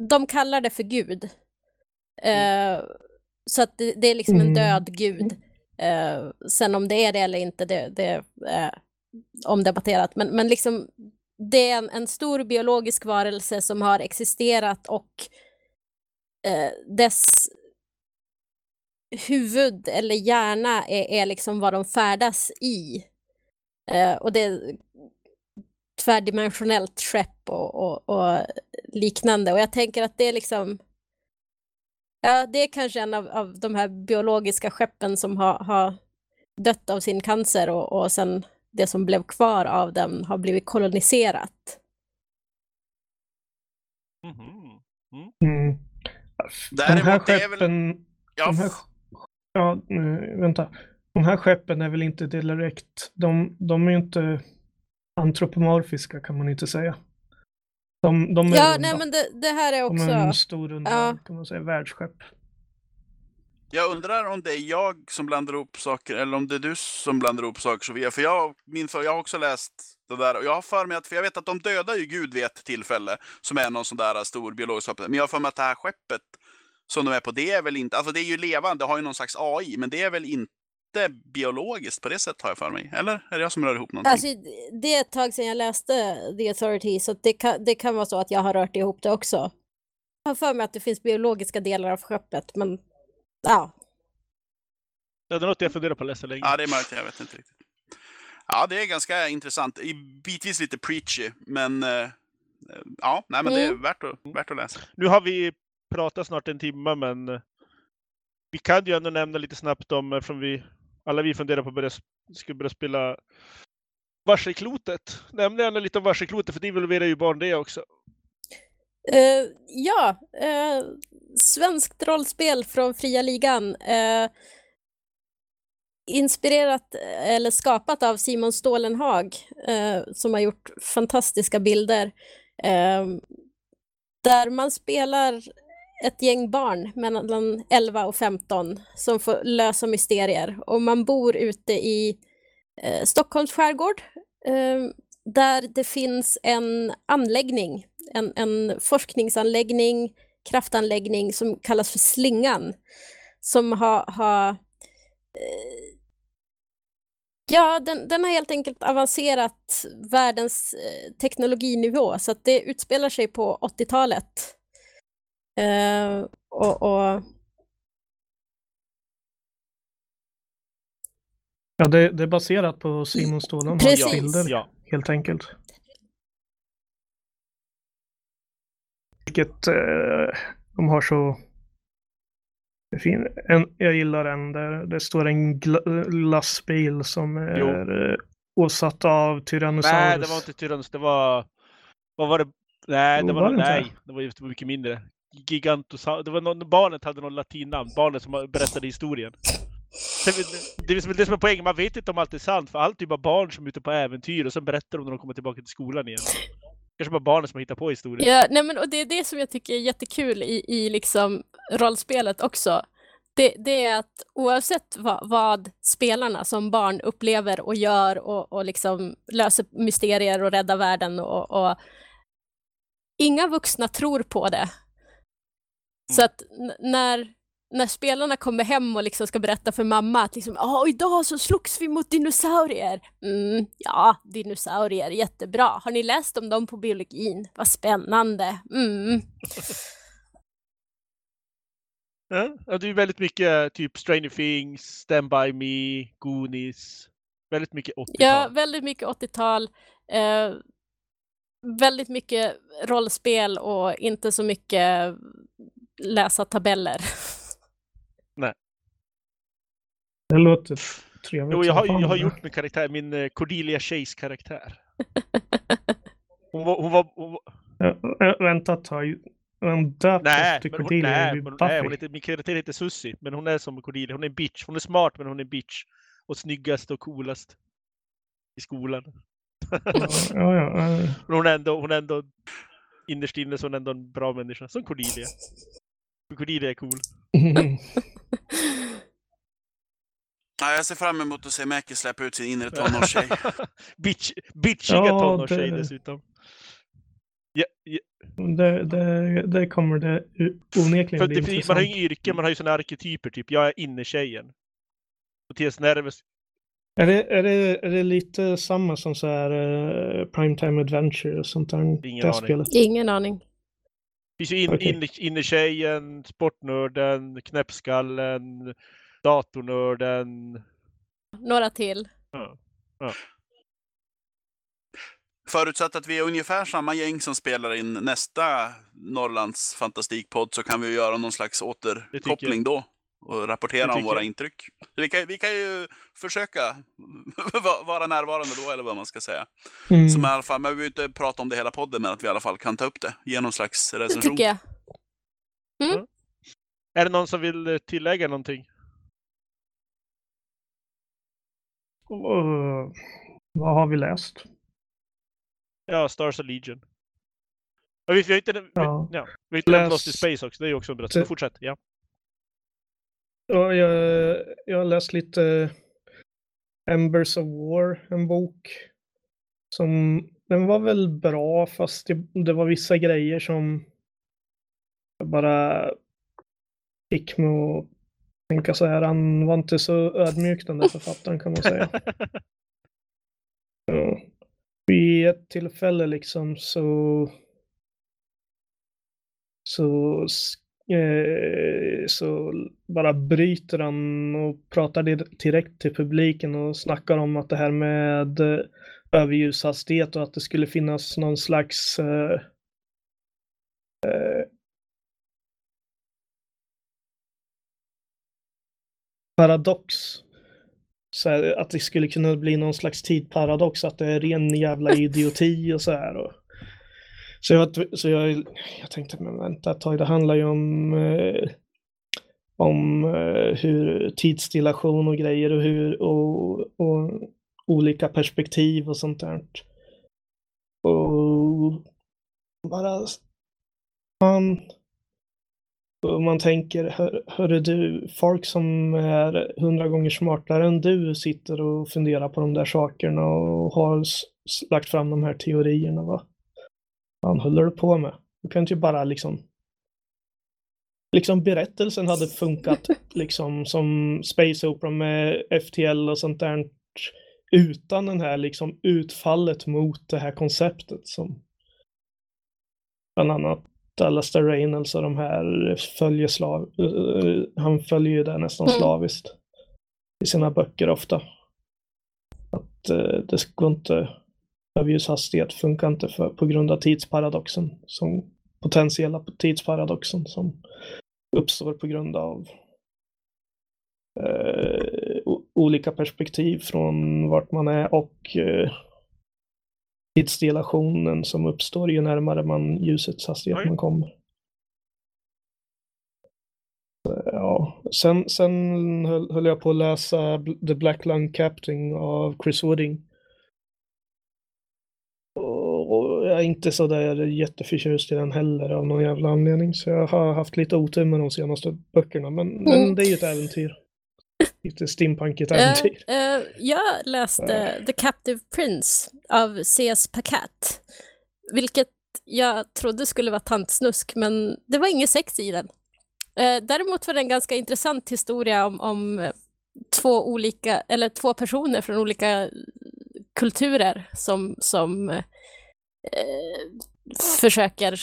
S4: de kallar det för Gud. Eh, Så att det, det är liksom en
S3: Mm.
S4: död gud. Eh, sen om det är det eller inte, det, det är omdebatterat. Men, men liksom, det är en, en stor biologisk varelse som har existerat och eh, dess huvud eller hjärna är, är liksom vad de färdas i. Eh, och det tvärdimensionellt skepp och, och, och liknande. Och jag tänker att det är liksom Ja, det är kanske en av, av de här biologiska skeppen som har, har dött av sin cancer och, och sen det som blev kvar av den har blivit koloniserat.
S1: Mhm.
S3: Mm. De här
S2: Däremot, det är väl-
S3: skeppen,
S2: Ja,
S3: de här, ja, nu, vänta. De här skeppen är väl inte direkt, de, de är ju inte antropomorfiska kan man inte säga. De, de är
S4: Ja,
S3: runda.
S4: nej men det, det här är
S3: De
S4: också...
S3: är en stor runda,
S4: Ja.
S3: kan man säga, världsskepp.
S2: Jag undrar om det är jag som blandar ihop saker eller om det är du som blandar ihop saker Sofia. För jag, min, för jag har också läst det där och jag har för mig att, för jag vet att de dödar ju Gud vid ett tillfälle som är någon sån där stor biologisk. Men jag har för mig att det här skeppet som de är på, det är väl inte, alltså det är ju levande, det har ju någon slags AI, men det är väl inte biologiskt på det sättet har jag för mig. Eller är det jag som rör ihop någonting?
S4: Alltså, det är ett tag sedan jag läste The Authority, så det kan, det kan vara så att jag har rört ihop det också. Jag har för mig att det finns biologiska delar av skeppet, men ja.
S1: Det är något jag funderar på att läsa länge.
S2: Ja, det är möjligt, jag vet inte riktigt. Ja, det är ganska intressant. Bitvis lite preachy, men eh, ja, nej, men det är
S4: Mm.
S2: värt att, värt att läsa.
S1: Nu har vi pratat snart en timme, men eh, vi kan ju ändå nämna lite snabbt om, eftersom vi alla vi funderar på att börja, ska börja spela Varselklotet. Nämn gärna lite om Varselklotet, för det involverar ju barn det också.
S4: Uh, ja, uh, svenskt rollspel från fria ligan. Uh, inspirerat eller skapat av Simon Stålenhag som har gjort fantastiska bilder. där man spelar ett gäng barn mellan 11 och 15 som får lösa mysterier. Och man bor ute i eh, Stockholms skärgård eh, där det finns en anläggning, en, en forskningsanläggning, kraftanläggning som kallas för Slingan. Som har, Ha, eh, Ja, den, den har helt enkelt avancerat världens eh, teknologinivå så att det utspelar sig på 80-talet. Eh, och, och
S3: Ja, det, det är baserat på Simon Stålenhags
S4: Precis.
S3: bilder,
S1: Ja.
S3: helt enkelt. Vilket eh, de har så... Det är fin, en, jag gillar den där det står en gla, lastbil som är eh, åsatt av Tyrannosaurus.
S1: Nej, det var inte Tyrannus, det var... Vad var det? Nej,
S3: Jo,
S1: det var,
S3: var det
S1: nej, det var ju mycket mindre. Gigantosaurus. Det var någon, barnet hade någon latinnamn, barnet som berättade historien. Det, är väl det som är poängen, man vet inte om allt är sant, för allt är ju bara barn som är ute på äventyr och sen berättar de när de kommer tillbaka till skolan igen. Kanske bara barnen som har hittat på historien.
S4: Ja, nej men, och det är det som jag tycker är jättekul i, i liksom rollspelet också. Det, det är att oavsett vad, vad spelarna som barn upplever och gör och, och liksom löser mysterier och räddar världen och, och inga vuxna tror på det. Så
S1: Mm.
S4: att när, när spelarna kommer hem och liksom ska berätta för mamma att liksom, "Ja, idag så slogs vi mot dinosaurier. Mm, ja, dinosaurier, jättebra. Har ni läst om dem på biologin? Vad spännande. Mm.
S1: Ja, det är väldigt mycket typ Stranger Things, Stand By Me, Goonies. Väldigt mycket 80-tal.
S4: Ja, väldigt mycket 80-tal. Eh, väldigt mycket rollspel och inte så mycket läsa tabeller.
S3: Det låter trevligt.
S1: Jo, jag har, jag har gjort min karaktär, min eh, Cordelia Chase karaktär. *laughs* Hon var, hon var, hon var
S3: Ja, äh, vänta ett tag. Vem döpt
S1: nej, hon,
S3: Cordelia?
S1: nej,
S3: är
S1: men, nej hon heter, min karaktär heter Susie, men hon är som Cordelia. Hon är en bitch. Hon är smart, men hon är en bitch. Och snyggast och coolast i skolan.
S3: Ja, ja, ja.
S1: Men *laughs* hon är ändå, hon är ändå innerst inne så är hon ändå en bra människa. Som Cordelia. Cordelia är cool. *laughs*
S2: Ja, jag ser fram emot att se Mäki släppa ut sin inre tonårstjej. *laughs*
S1: Bitch, bitchiga
S3: Ja,
S1: tonårstjej
S3: det-
S1: dessutom. Ja, ja,
S3: det, det, det kommer det onekligen
S1: för
S3: bli
S1: fin- man har ju
S3: intressant.
S1: yrken, man har ju sådana arketyper. Typ, jag är innertjejen. Mattias Nerves.
S3: Är det, är, det, är det lite samma som så här uh, Primetime Adventure och sånt där?
S1: Ingen aning.
S3: spelet?
S4: Ingen aning.
S1: Finns ju in, innertjejen, sportnörden, knäppskallen, datornörden.
S4: Några till.
S1: Ja.
S2: Förutsatt att vi är ungefär samma gäng som spelar in nästa Norrlands fantastikpodd så kan vi göra någon slags återkoppling då och
S1: Det
S2: rapportera om våra
S1: jag.
S2: intryck. Vi kan, vi kan ju försöka *laughs* va- vara närvarande då, eller vad man ska säga.
S3: Mm.
S2: Som i alla fall, men vi behöver inte prata om det hela podden, men att vi i alla fall kan ta upp det. Ge någon slags
S4: Det
S2: recension.
S4: tycker jag.
S1: Är det någon som vill eh, tillägga någonting?
S3: Och, vad har vi läst?
S1: Ja, Stars of Legion. Vi, vi har inte, vi,
S3: Ja.
S1: ja, vi har inte
S3: Läs-
S1: Lost in Space också, det är ju också en bra.
S3: Det-
S1: Så fortsätt. Ja.
S3: Ja, jag, jag har läst lite eh, Embers of War, en bok. Som, den var väl bra fast det, det var vissa grejer som bara fick mig att tänka så här. Han var inte så ödmjuk den där författaren kan man säga. Ja. Vid ett tillfälle liksom så så, eh, så bara bryter han och pratar direkt till publiken och snackar om att det här med eh, överljushastighet och att det skulle finnas någon slags eh, eh, paradox. Så här, att det skulle kunna bli någon slags tidparadox, att det är ren jävla idioti och så här. Och, så jag, så jag, jag tänkte, men vänta ett tag, det handlar ju om, eh, om eh, hur tidsdilation och grejer och hur och, och olika perspektiv och sånt där. Och bara, man, och man tänker, hör, hörru du, folk som är hundra gånger smartare än du sitter och funderar på de där sakerna och har lagt fram de här teorierna. Va? Vad håller du på med? Du kan inte bara liksom... Liksom berättelsen hade funkat *laughs* liksom som Space Opera med FTL och sånt där utan den här liksom utfallet mot det här konceptet som bland annat Alastair Reynolds och de här följer slav... Han följer ju det nästan mm. slaviskt i sina böcker ofta. Att uh, det går inte överljushastighet funkar inte för, på grund av tidsparadoxen, som potentiella tidsparadoxen som uppstår på grund av eh, olika perspektiv från vart man är och eh, tidsdilationen som uppstår ju närmare man ljusets hastighet Oj. man kommer. Ja, sen, sen höll, höll, jag på att läsa The Black Lung Captain av Chris Wooding och jag är inte så där jätteförtjust i den heller av någon jävla anledning. Så jag har haft lite otur med de senaste böckerna. Men, mm. men det är ju ett äventyr. Lite steampunkigt eh, äventyr.
S4: Uh, uh, jag läste uh. The Captive Prince av C.S. Pacat. Vilket jag trodde skulle vara tantsnusk, men det var inget sex i den. däremot var det en ganska intressant historia om, om två olika, eller två personer från olika kulturer som, som eh, försöker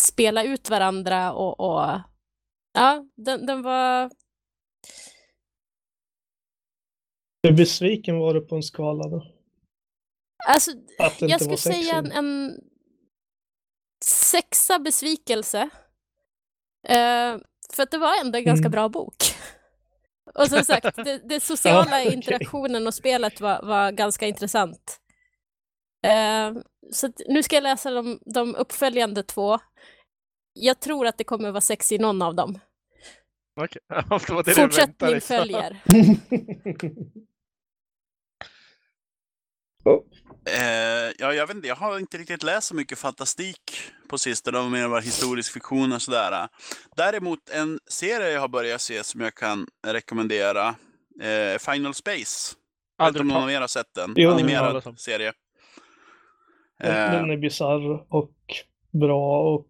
S4: spela ut varandra och, och ja, den, den var...
S3: Hur besviken var du på en skala då?
S4: Alltså, jag skulle säga en, en sexa besvikelse. Uh, för att det var ändå en ganska mm. bra bok. Och som sagt, det, det *laughs* sociala ja, okay. interaktionen och spelet var, var ganska intressant. Uh, så nu ska jag läsa de, de uppföljande två. Jag tror att det kommer vara sex i någon av dem.
S1: Okej, *laughs* okay. det
S4: Fortsättning följer. *laughs*
S2: Eh, ja, jag vet inte, jag har inte riktigt läst så mycket fantastik på sistone, och mer historisk fiktion och sådär. Däremot en serie jag har börjat se som jag kan rekommendera, eh, Final Space. Jag vet inte om någon av er har sett den? Jo, Animerad serie.
S3: Den är bisarr och bra och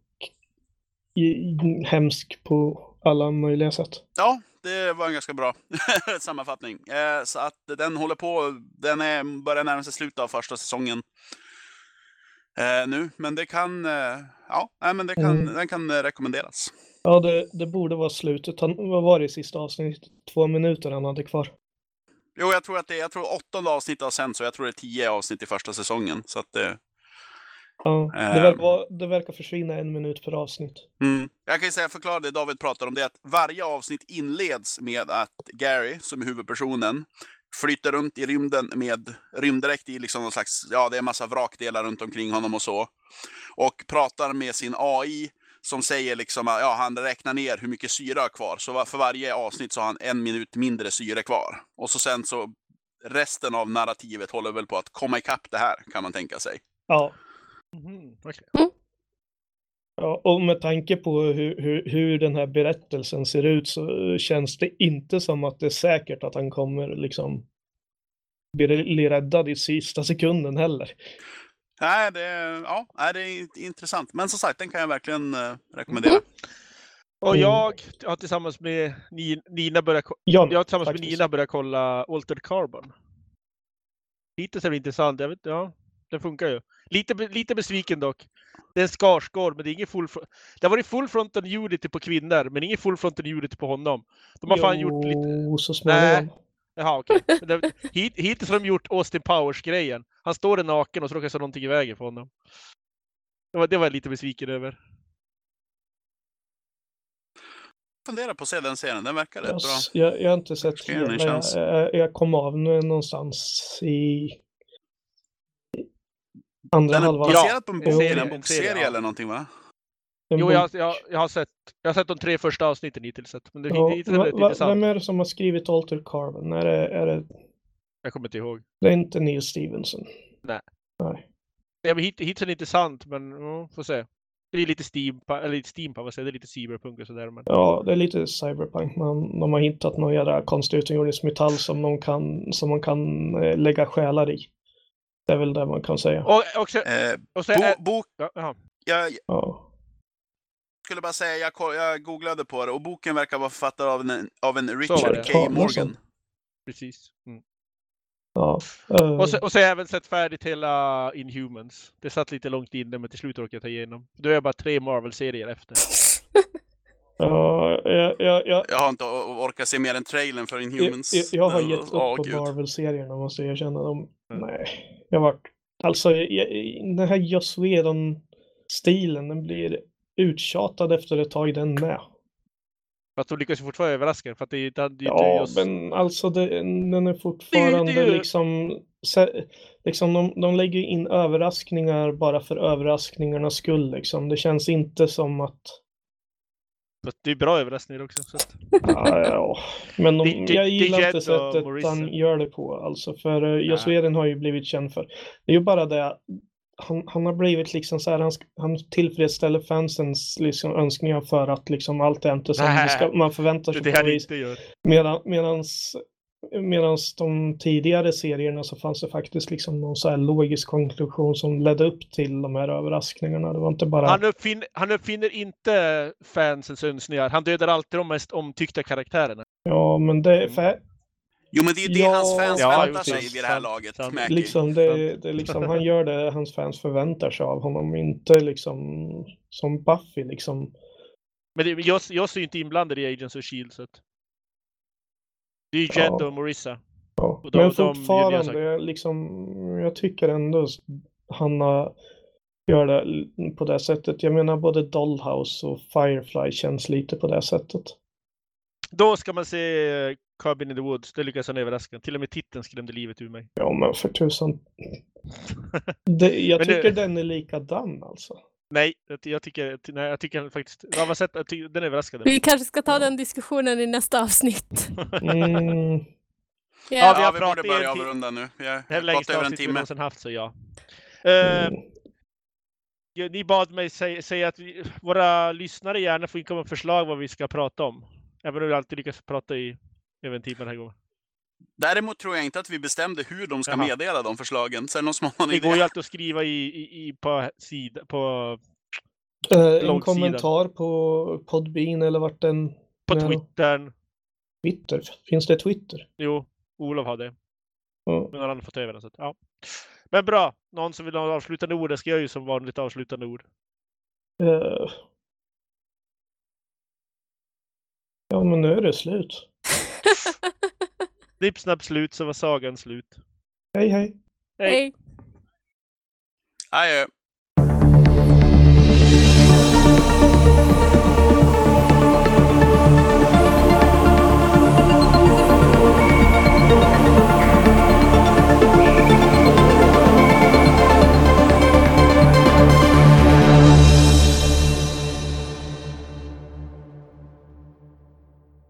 S3: hemsk på alla möjliga sätt.
S2: Ja, det var en ganska bra *laughs* sammanfattning. Eh, så att den håller på, den är, börjar närma sig slutet av första säsongen eh, nu. Men det kan, eh, ja, men det kan, mm. den kan rekommenderas.
S3: Ja, det, det borde vara slutet. Han, vad var det i sista avsnittet? Två minuter han hade kvar.
S2: Jo, jag tror att det jag tror åttonde avsnittet har sen, så jag tror det är tio avsnitt i första säsongen. Så att det,
S3: Ja, det, ehm. verkar, det verkar försvinna en minut per avsnitt.
S2: Mm. Jag kan ju säga, förklara det David pratar om, det att varje avsnitt inleds med att Gary, som är huvudpersonen, flyter runt i rymden med rymddräkt i liksom någon slags, ja det är massa vrakdelar runt omkring honom och så. Och pratar med sin AI som säger liksom, ja han räknar ner hur mycket syre har kvar. Så för varje avsnitt så har han en minut mindre syre kvar. Och så sen så resten av narrativet håller väl på att komma ikapp det här kan man tänka sig.
S3: Ja, Mm, okay. mm. Ja, och med tanke på hur, hur, hur, den här berättelsen ser ut så känns det inte som att det är säkert att han kommer liksom bli räddad i sista sekunden heller.
S2: Nej, det, ja, det är intressant. Men som sagt, den kan jag verkligen uh, rekommendera. Mm.
S1: Och
S3: Mm.
S1: jag har tillsammans med Ni- Nina börjat, jag har tillsammans med. Nina börjat kolla Altered Carbon. Lite så är det intressant. Jag vet, ja, funkar ju. Lite, lite besviken dock. Det är en Skarsgård, men det är ingen full Det har varit full frontal nudity på kvinnor, men ingen full frontal nudity på honom. De har fan gjort lite...
S3: Jo, så småningom.
S1: Jaha, okej. Men hit, hittills har de gjort Austin Powers-grejen. Han står där naken och så råkar stå någonting i vägen för honom. Det var, det var jag lite besviken över.
S2: Funderar på att se den serien, den verkar rätt
S3: Jag,
S2: bra.
S3: jag, jag har inte sett
S2: den en
S3: hela. Jag, jag, jag kom av nu någonstans i andra
S2: Den är
S3: halvan.
S2: baserad på en,
S3: Jo,
S2: bok,
S3: det är
S2: en bokserie
S1: serie, ja.
S2: eller någonting va?
S3: En
S1: Jo, jag, jag, jag, har sett, jag har sett de tre första avsnitten hittills. sett, Men det,
S3: Ja,
S1: hittills
S3: va, va, vem är det som har skrivit Alter Carbon? Är det, är det,
S1: Jag kommer inte ihåg.
S3: det är inte Neil Stevenson?
S1: Nej.
S3: Nej.
S1: Ja, men hit, hittills är det intressant, men ja, får se. Det är lite steampunk, eller lite steampunk, vad säger? Det är lite cyberpunk och sådär. Men...
S3: Ja, det är lite cyberpunk. Man, de har hittat någon jävla konstig utomjordisk metall som, de kan, som man kan eh, lägga själar i. Det är väl det man kan säga.
S1: Och, också,
S2: Eh,
S1: och så är,
S2: bo, bok,
S1: ja,
S2: jag
S3: Ja.
S2: skulle bara säga, jag, jag googlade på det och boken verkar vara författad av en, av en Richard
S1: det.
S2: K. Morgan.
S1: precis. Mm.
S3: ja. eh,
S1: Och, så, och så har jag även sett färdigt hela Inhumans. Det satt lite långt inne, men till slut orkade jag ta igenom. Då är jag bara tre Marvel-serier efter. *laughs*
S3: ja, jag, jag, jag,
S2: Jag har inte orkat se mer än trailern för Inhumans.
S3: jag, jag har gett upp
S2: åh,
S3: på. Marvel-serierna måste jag erkänna. De,
S1: Mm.
S3: Nej, jag vart... Alltså, jag, den här Joss Whedon-stilen, den blir uttjatad efter ett tag den med.
S1: Fast de lyckas ju fortfarande överraska. För att det, är- det, är
S3: Ja,
S1: just...
S3: men alltså det, den är fortfarande
S1: det är ju-
S3: liksom... se- liksom de, de lägger in överraskningar bara för överraskningarnas skull liksom. Det känns inte som att...
S1: det är bra överraskningar också. Så att...
S3: Ja, ja. Men de,
S1: Det- det-
S3: jag
S1: det
S3: gillar
S1: Jed
S3: inte sättet han gör det på. Alltså, för uh, Joss
S1: Ja.
S3: Har ju blivit känd för. Det är ju bara det. Han, han har blivit liksom så här, han, han tillfredsställer fansens liksom, önskningar för att liksom allt är inte som det man förväntar
S1: Det
S3: sig.
S1: det
S3: på
S1: han
S3: vis.
S1: inte gör.
S3: Medan, medans, medans de tidigare serierna så fanns det faktiskt liksom någon så här logisk konklusion som ledde upp till de här överraskningarna. Det var inte bara...
S1: Han, uppfin, han uppfinner inte fansens önskningar. Han dödar alltid de mest omtyckta karaktärerna.
S3: Ja, men det är för,
S2: Jo, men det är ju det
S3: Ja.
S2: hans fans
S1: Ja,
S2: väntar sig vid det här laget.
S3: liksom, det, det är liksom, han gör det hans fans förväntar sig av honom, inte liksom som Buffy liksom.
S1: Men det, jag, jag är ju inte inblandad i Agents of Shield. Så att... Det är ju Jed
S3: Ja.
S1: och Marissa.
S3: Ja.
S1: Och de-
S3: Men
S1: de
S3: fortfarande, liksom, jag tycker ändå han har- gör det på det sättet. Jag menar både Dollhouse och Firefly känns lite på det sättet.
S1: Då ska man se Cabin in the Woods. Det lyckas han överraska. Till och med titeln skrämde livet ur mig.
S3: Ja, men för tusan. *laughs* Det, jag
S1: Men det-
S3: tycker den är likadan alltså.
S1: Nej, jag, tycker, nej, jag tycker faktiskt... Jag har sett, jag tycker, den överraskade.
S4: Vi kanske ska ta den diskussionen i nästa avsnitt. *laughs*
S3: Mm,
S1: Ja,
S4: Ja,
S1: vi
S2: Ja,
S1: har
S2: vi
S1: pratat
S2: borde börja avrunda nu. Vi har
S1: Det
S2: pratat
S1: längsta
S2: över en
S1: vi
S2: timme.
S1: någonsin haft, så ja. Eh,
S3: mm.
S1: ja, ni bad mig säga, säga att vi, våra lyssnare gärna får inkomma med förslag vad vi ska prata om. Även om vi alltid lyckas prata i över en timme den här gången.
S2: Däremot tror jag inte att vi bestämde hur de ska
S1: Jaha.
S2: meddela de förslagen. Sen någon som har någon
S1: Det
S2: idé.
S1: går ju alltid att skriva i, i, i på sida, på,
S3: Eh, en kommentar på Podbean eller vart den...
S1: på
S3: Ja.
S1: Twittern.
S3: Twitter. Finns det Twitter?
S1: Jo, Olof har det.
S3: Ja.
S1: Men annan har fått över den. Så att, ja. Men bra. Någon som vill ha avslutande ord? Det ska jag ju som vanligt avslutande ord.
S3: Eh. Ja, men nu är det slut. *laughs*
S1: Snipp, snapp, slut så var sagan slut.
S3: Hej, hej.
S1: Hej.
S4: Hej.
S2: Adjö.